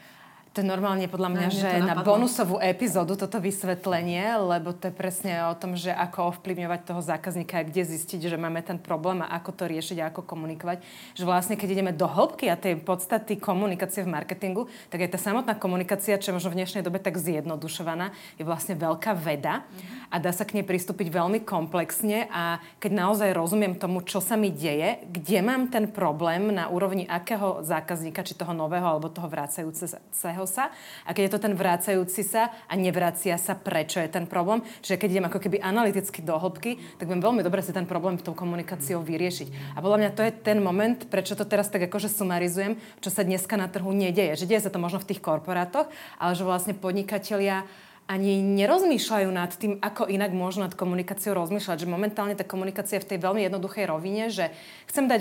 to je normálne podľa mňa, že na bonusovú epizódu toto vysvetlenie, lebo to je presne o tom, že ako ovplyvňovať toho zákazníka a kde zistiť, že máme ten problém a ako to riešiť a ako komunikovať. Že vlastne, keď ideme do hĺbky a tej podstaty komunikácie v marketingu, tak aj tá samotná komunikácia, čo je možno v dnešnej dobe tak zjednodušovaná, je vlastne veľká veda a dá sa k nej pristúpiť veľmi komplexne a keď naozaj rozumiem tomu, čo sa mi deje, kde mám ten problém na úrovni akého zákazníka, či toho nového alebo toho vracajúceho sa a keď je to ten vrácajúci sa a nevracia sa, prečo je ten problém. Čiže keď idem ako keby analyticky do hĺbky, tak viem veľmi dobre si ten problém tou komunikáciou vyriešiť. A podľa mňa to je ten moment, prečo to teraz tak akože sumarizujem, čo sa dneska na trhu nedieje. Že deje sa to možno v tých korporátoch, ale že vlastne podnikatelia ani nerozmýšľajú nad tým, ako inak môžu nad komunikáciou rozmýšľať. Že momentálne tá komunikácia je v tej veľmi jednoduchej rovine, že chcem dať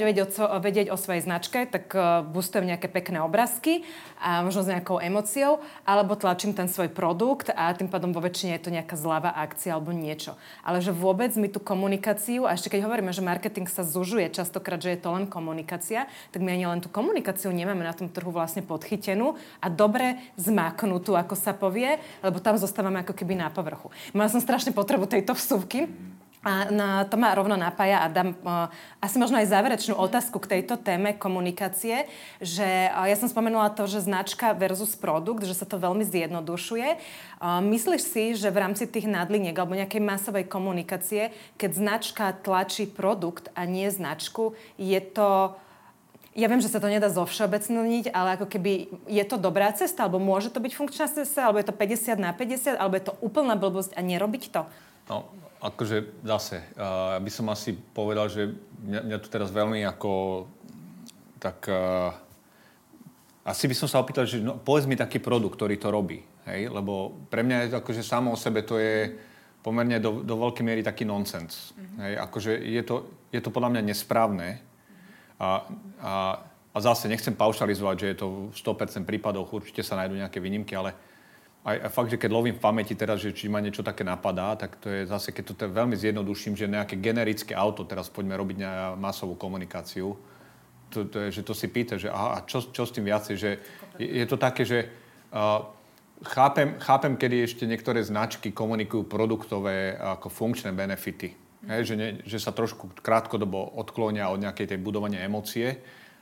vedieť o, svojej značke, tak uh, boostujem nejaké pekné obrázky a možno s nejakou emóciou, alebo tlačím ten svoj produkt a tým pádom vo väčšine je to nejaká zľava akcia alebo niečo. Ale že vôbec my tú komunikáciu, a ešte keď hovoríme, že marketing sa zužuje častokrát, že je to len komunikácia, tak my ani len tú komunikáciu nemáme na tom trhu vlastne podchytenú a dobre zmáknutú, ako sa povie, lebo tam dostávame ako keby na povrchu. Mala som strašne potrebu tejto vsuvky, a na, to ma rovno napája a dám uh, asi možno aj záverečnú otázku k tejto téme komunikácie, že uh, ja som spomenula to, že značka versus produkt, že sa to veľmi zjednodušuje. Uh, myslíš si, že v rámci tých nadliniek alebo nejakej masovej komunikácie, keď značka tlačí produkt a nie značku, je to ja viem, že sa to nedá zovšeobecniť, ale ako keby je to dobrá cesta, alebo môže to byť funkčná cesta, alebo je to 50 na 50, alebo je to úplná blbosť a nerobiť to? No, akože zase, uh, by som asi povedal, že mňa, mňa tu teraz veľmi ako tak... Uh, asi by som sa opýtal, že no, povedz mi taký produkt, ktorý to robí. Hej? Lebo pre mňa je to akože samo o sebe to je pomerne do, do veľkej miery taký nonsens. Mm-hmm. Hej? Akože je to, je to podľa mňa nesprávne, a, a, a zase nechcem paušalizovať, že je to v 100% prípadoch, určite sa nájdú nejaké výnimky, ale aj, fakt, že keď lovím v pamäti teraz, že či ma niečo také napadá, tak to je zase, keď to je veľmi zjednoduším, že nejaké generické auto, teraz poďme robiť masovú komunikáciu, to, to je, že to si pýta, že aha, a čo, čo s tým viacej, že je, je to také, že uh, chápem, chápem, kedy ešte niektoré značky komunikujú produktové ako funkčné benefity Hej, že, ne, že sa trošku krátkodobo odklonia od nejakej tej budovania emócie,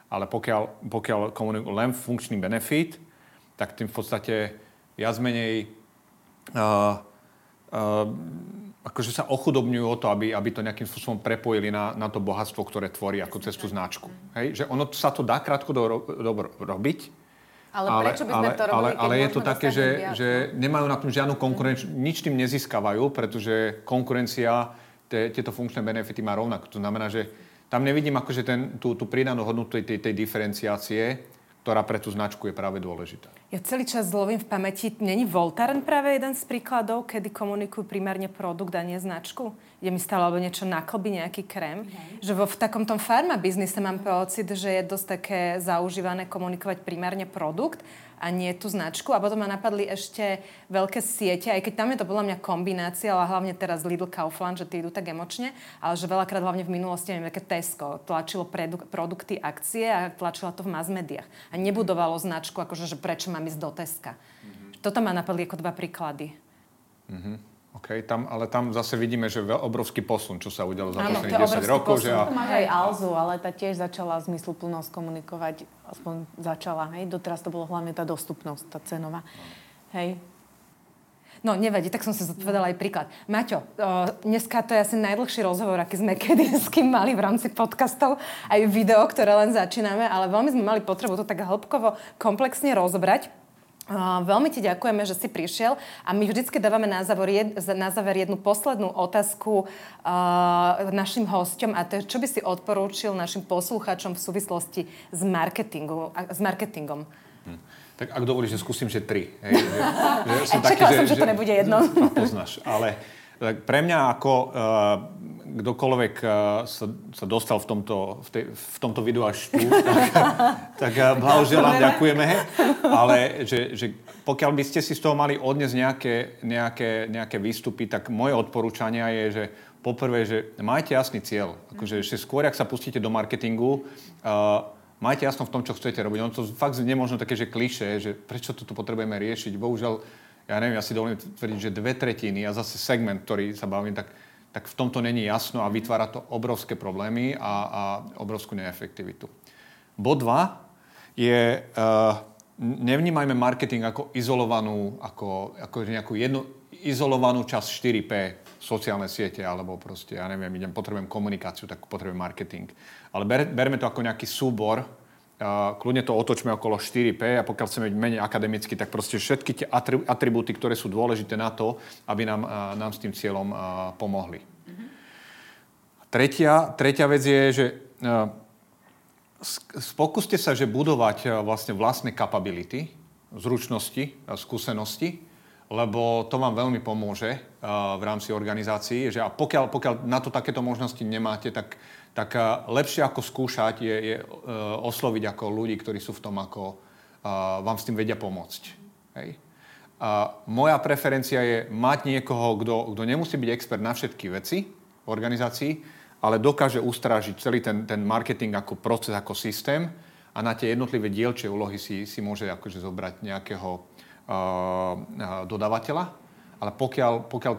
ale pokiaľ, pokiaľ komunikujú len funkčný benefit, tak tým v podstate viac menej uh, uh, akože sa ochudobňujú o to, aby, aby to nejakým spôsobom prepojili na, na to bohatstvo, ktoré tvorí ako cez tú značku. Hej? Že ono sa to dá krátkodobo robiť, ale, ale prečo by sme ale, to robili, ale, ale je to také, že, že nemajú na tom žiadnu konkurenciu, nič tým nezískavajú, pretože konkurencia tieto funkčné benefity má rovnako. To znamená, že tam nevidím akože ten, tú, tú pridanú hodnotu tej, tej diferenciácie, ktorá pre tú značku je práve dôležitá. Ja celý čas zlovím v pamäti, není Voltaren práve jeden z príkladov, kedy komunikujú primárne produkt a nie značku? Kde mi stalo alebo niečo naklbí, nejaký krém. Okay. Že vo v takom tom farma biznise mám pocit, že je dosť také zaužívané komunikovať primárne produkt a nie tú značku. A potom ma napadli ešte veľké siete, aj keď tam je to podľa mňa kombinácia, ale hlavne teraz Lidl Kaufland, že tí idú tak emočne, ale že veľakrát hlavne v minulosti, neviem, také Tesco tlačilo predu- produkty, akcie a tlačilo to v mass médiách. A nebudovalo značku, akože, že prečo mám ísť do Teska. Mm-hmm. Toto ma napadli ako dva príklady. Mm-hmm. Okay, tam, ale tam zase vidíme, že obrovský posun, čo sa udialo za posledných 10 rokov. Posun. Že a... Máš aj Alzu, ale tá tiež začala zmysluplnosť komunikovať, aspoň začala, hej. Doteraz to bolo hlavne tá dostupnosť, tá cenová. Hej. No, nevadí, tak som si zodpovedala aj príklad. Maťo, o, dneska to je asi najdlhší rozhovor, aký sme kedy s kým mali v rámci podcastov, aj video, ktoré len začíname, ale veľmi sme mali potrebu to tak hĺbkovo, komplexne rozobrať. Uh, veľmi ti ďakujeme, že si prišiel a my vždycky dávame na záver, jed, na záver jednu poslednú otázku uh, našim hosťom a to je, čo by si odporúčil našim poslucháčom v súvislosti s, marketingu, s marketingom? Hm. Tak ak dovolíš, že skúsim, že tri. Hej, že, že som taký, že, som, že, že to nebude jedno. Poznáš, ale tak pre mňa ako uh, kdokoľvek uh, sa, sa dostal v tomto, v, tej, v tomto videu až tu, tak, tak uh, blahoželám, ďakujeme. Ale že, že pokiaľ by ste si z toho mali odniesť nejaké, nejaké, nejaké výstupy, tak moje odporúčania je, že poprvé, že majte jasný cieľ. Akože, že skôr, ak sa pustíte do marketingu, uh, majte jasno v tom, čo chcete robiť. Ono to fakt nemožno také, že kliše, že prečo toto potrebujeme riešiť. Bohužiaľ, ja neviem, ja si dovolím tvrdiť, že dve tretiny a zase segment, ktorý sa bavím, tak tak v tomto není jasno a vytvára to obrovské problémy a, a obrovskú neefektivitu. Bod 2 je, uh, nevnímajme marketing ako izolovanú, ako, ako nejakú jednu izolovanú časť 4P, sociálne siete, alebo proste, ja neviem, idem, potrebujem komunikáciu, tak potrebujem marketing. Ale ber, berme to ako nejaký súbor, kľudne to otočme okolo 4P a pokiaľ chceme byť menej akademicky, tak proste všetky tie atribúty, ktoré sú dôležité na to, aby nám, nám s tým cieľom pomohli. Mm-hmm. Tretia, tretia vec je, že pokúste sa, že budovať vlastne vlastné kapability, zručnosti, skúsenosti, lebo to vám veľmi pomôže v rámci organizácií. Že a pokiaľ, pokiaľ na to takéto možnosti nemáte, tak tak eh, lepšie ako skúšať je, je uh, osloviť ako ľudí, ktorí sú v tom, ako uh, vám s tým vedia pomôcť. Hej. Uh, moja preferencia je mať niekoho, kto nemusí byť expert na všetky veci v organizácii, ale dokáže ustrážiť celý ten, ten marketing ako proces, ako systém a na tie jednotlivé dielčie úlohy si, si môže akože zobrať nejakého uh, dodávateľa ale pokiaľ, pokiaľ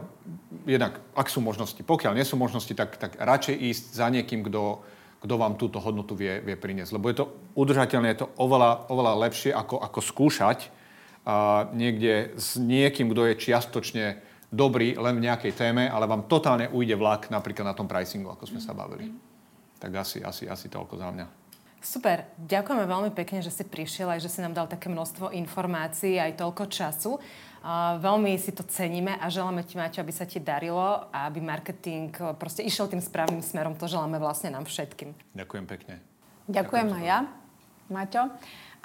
jednak, ak sú možnosti, pokiaľ nie sú možnosti, tak, tak radšej ísť za niekým, kto, kto vám túto hodnotu vie, vie priniesť. Lebo je to udržateľné, je to oveľa, oveľa lepšie, ako, ako skúšať a niekde s niekým, kto je čiastočne dobrý len v nejakej téme, ale vám totálne ujde vlak napríklad na tom pricingu, ako sme sa bavili. Tak asi, asi, asi toľko za mňa. Super, ďakujeme veľmi pekne, že si prišiel aj že si nám dal také množstvo informácií aj toľko času. Veľmi si to ceníme a želáme ti, Maťo, aby sa ti darilo a aby marketing e, proste išiel tým správnym smerom. To želáme vlastne nám všetkým. Ďakujem pekne. Ďakujem, Ďakujem aj ja, Maťo.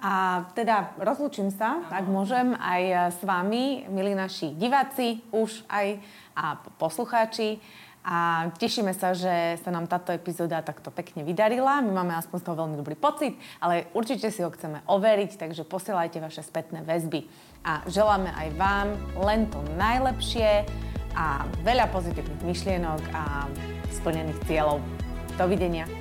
A teda rozlúčim sa, Aha. ak môžem, aj e, s vami, milí naši diváci, už aj a poslucháči. A tešíme sa, že sa nám táto epizóda takto pekne vydarila. My máme aspoň z toho veľmi dobrý pocit, ale určite si ho chceme overiť, takže posielajte vaše spätné väzby. A želáme aj vám len to najlepšie a veľa pozitívnych myšlienok a splnených cieľov. Dovidenia.